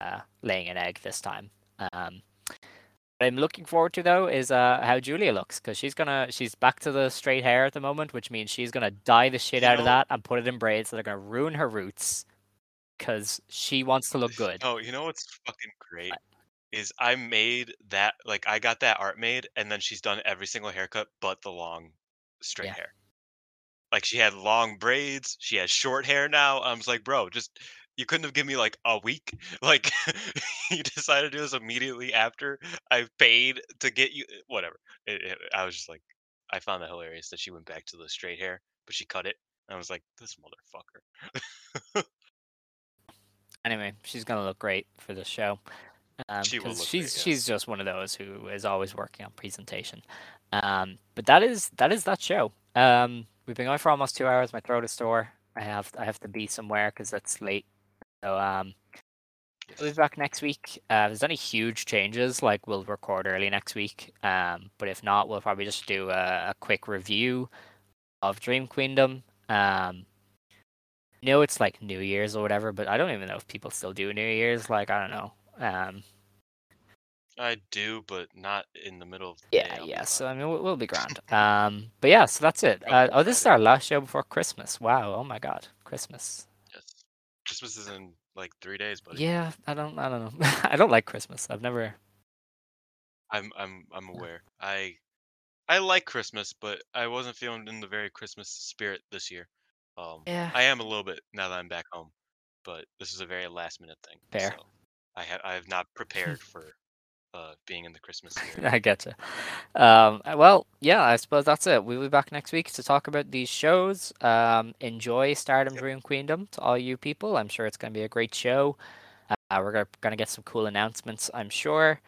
uh, laying an egg this time. Um, what I'm looking forward to though is uh, how Julia looks because she's gonna she's back to the straight hair at the moment, which means she's gonna dye the shit You out of that and put it in braids that are gonna ruin her roots because she wants to look good. Oh, you know what's fucking great is I made that like I got that art made, and then she's done every single haircut but the long straight Yeah. hair. Like she had long braids, she has short hair now. I was like, bro, just you couldn't have given me like a week. Like you decided to do this immediately after I paid to get you. Whatever. It, it- I was just like, I found that hilarious that she went back to the straight hair, but she cut it. I was like, this motherfucker. Anyway, she's gonna look great for this show. Um, She will 'cause look she's great, she's just one of those who is always working on presentation. Um, but that is that is that show. Um, we've been going for almost two hours. My throat is sore. I have I have to be somewhere because it's late. So um, we'll be back next week. Uh, if there's any huge changes, like we'll record early next week. Um, but if not, we'll probably just do a, a quick review of Dream Queendom. Um, I know it's like New Year's or whatever, but I don't even know if people still do New Year's. Like I don't know. Um, I do, but not in the middle of the day. yeah, I'll yeah. So I mean, we'll, we'll be grand. Um, but yeah, so that's it. Uh, oh, this is our last show before Christmas. Wow. Oh my God, Christmas. Yes. Christmas is in like three days, buddy. Yeah, I don't. I don't know. I don't like Christmas. I've never. I'm I'm I'm aware. I I like Christmas, but I wasn't feeling in the very Christmas spirit this year. Um Yeah. I am a little bit now that I'm back home, but this is a very last minute thing. Fair. So I have I have not prepared for uh being in the Christmas spirit. I get you. Um, uh, well, yeah, I suppose that's it. We'll be back next week to talk about these shows. Um, enjoy Stardom. Dream Queendom to all you people. I'm sure it's going to be a great show. Uh, we're going to get some cool announcements, I'm sure.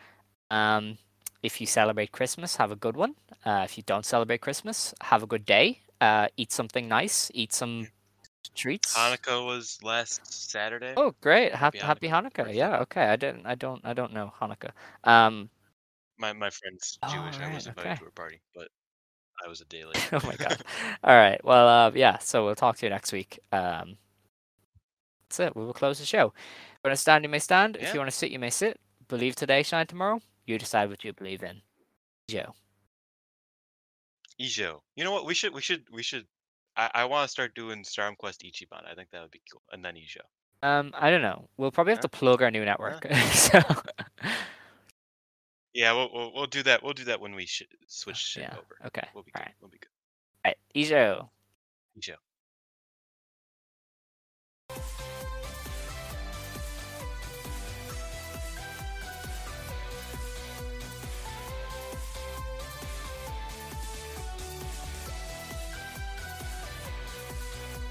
Um, if you celebrate Christmas, have a good one. Uh, if you don't celebrate Christmas, have a good day. Uh, eat something nice. Eat some treats. Hanukkah was last Saturday. Oh, great! Happy Happy Happy Hanukkah, Hanukkah. Yeah. Okay. I didn't. I don't. I don't know Hanukkah. Um. My my friend's Oh, Jewish. I was invited okay. to her party, but I was a day late. oh my god. All right. Well, uh, yeah. So we'll talk to you next week. Um, that's it. We will close the show. When to stand, you may stand. If you want to sit, you may sit. Believe today, shine tomorrow. You decide what you believe in. Joe. Ijo. You know what? We should we should we should I, I want to start doing Storm Quest Ichiban. I think that would be cool. And then Ijo. Um, I don't know. We'll probably have to plug our new network. so. Yeah, we'll, we'll we'll do that. We'll do that when we sh- switch shit yeah. over. Okay. We'll be All good. right. We'll be good. All right. Ijo. Ijo.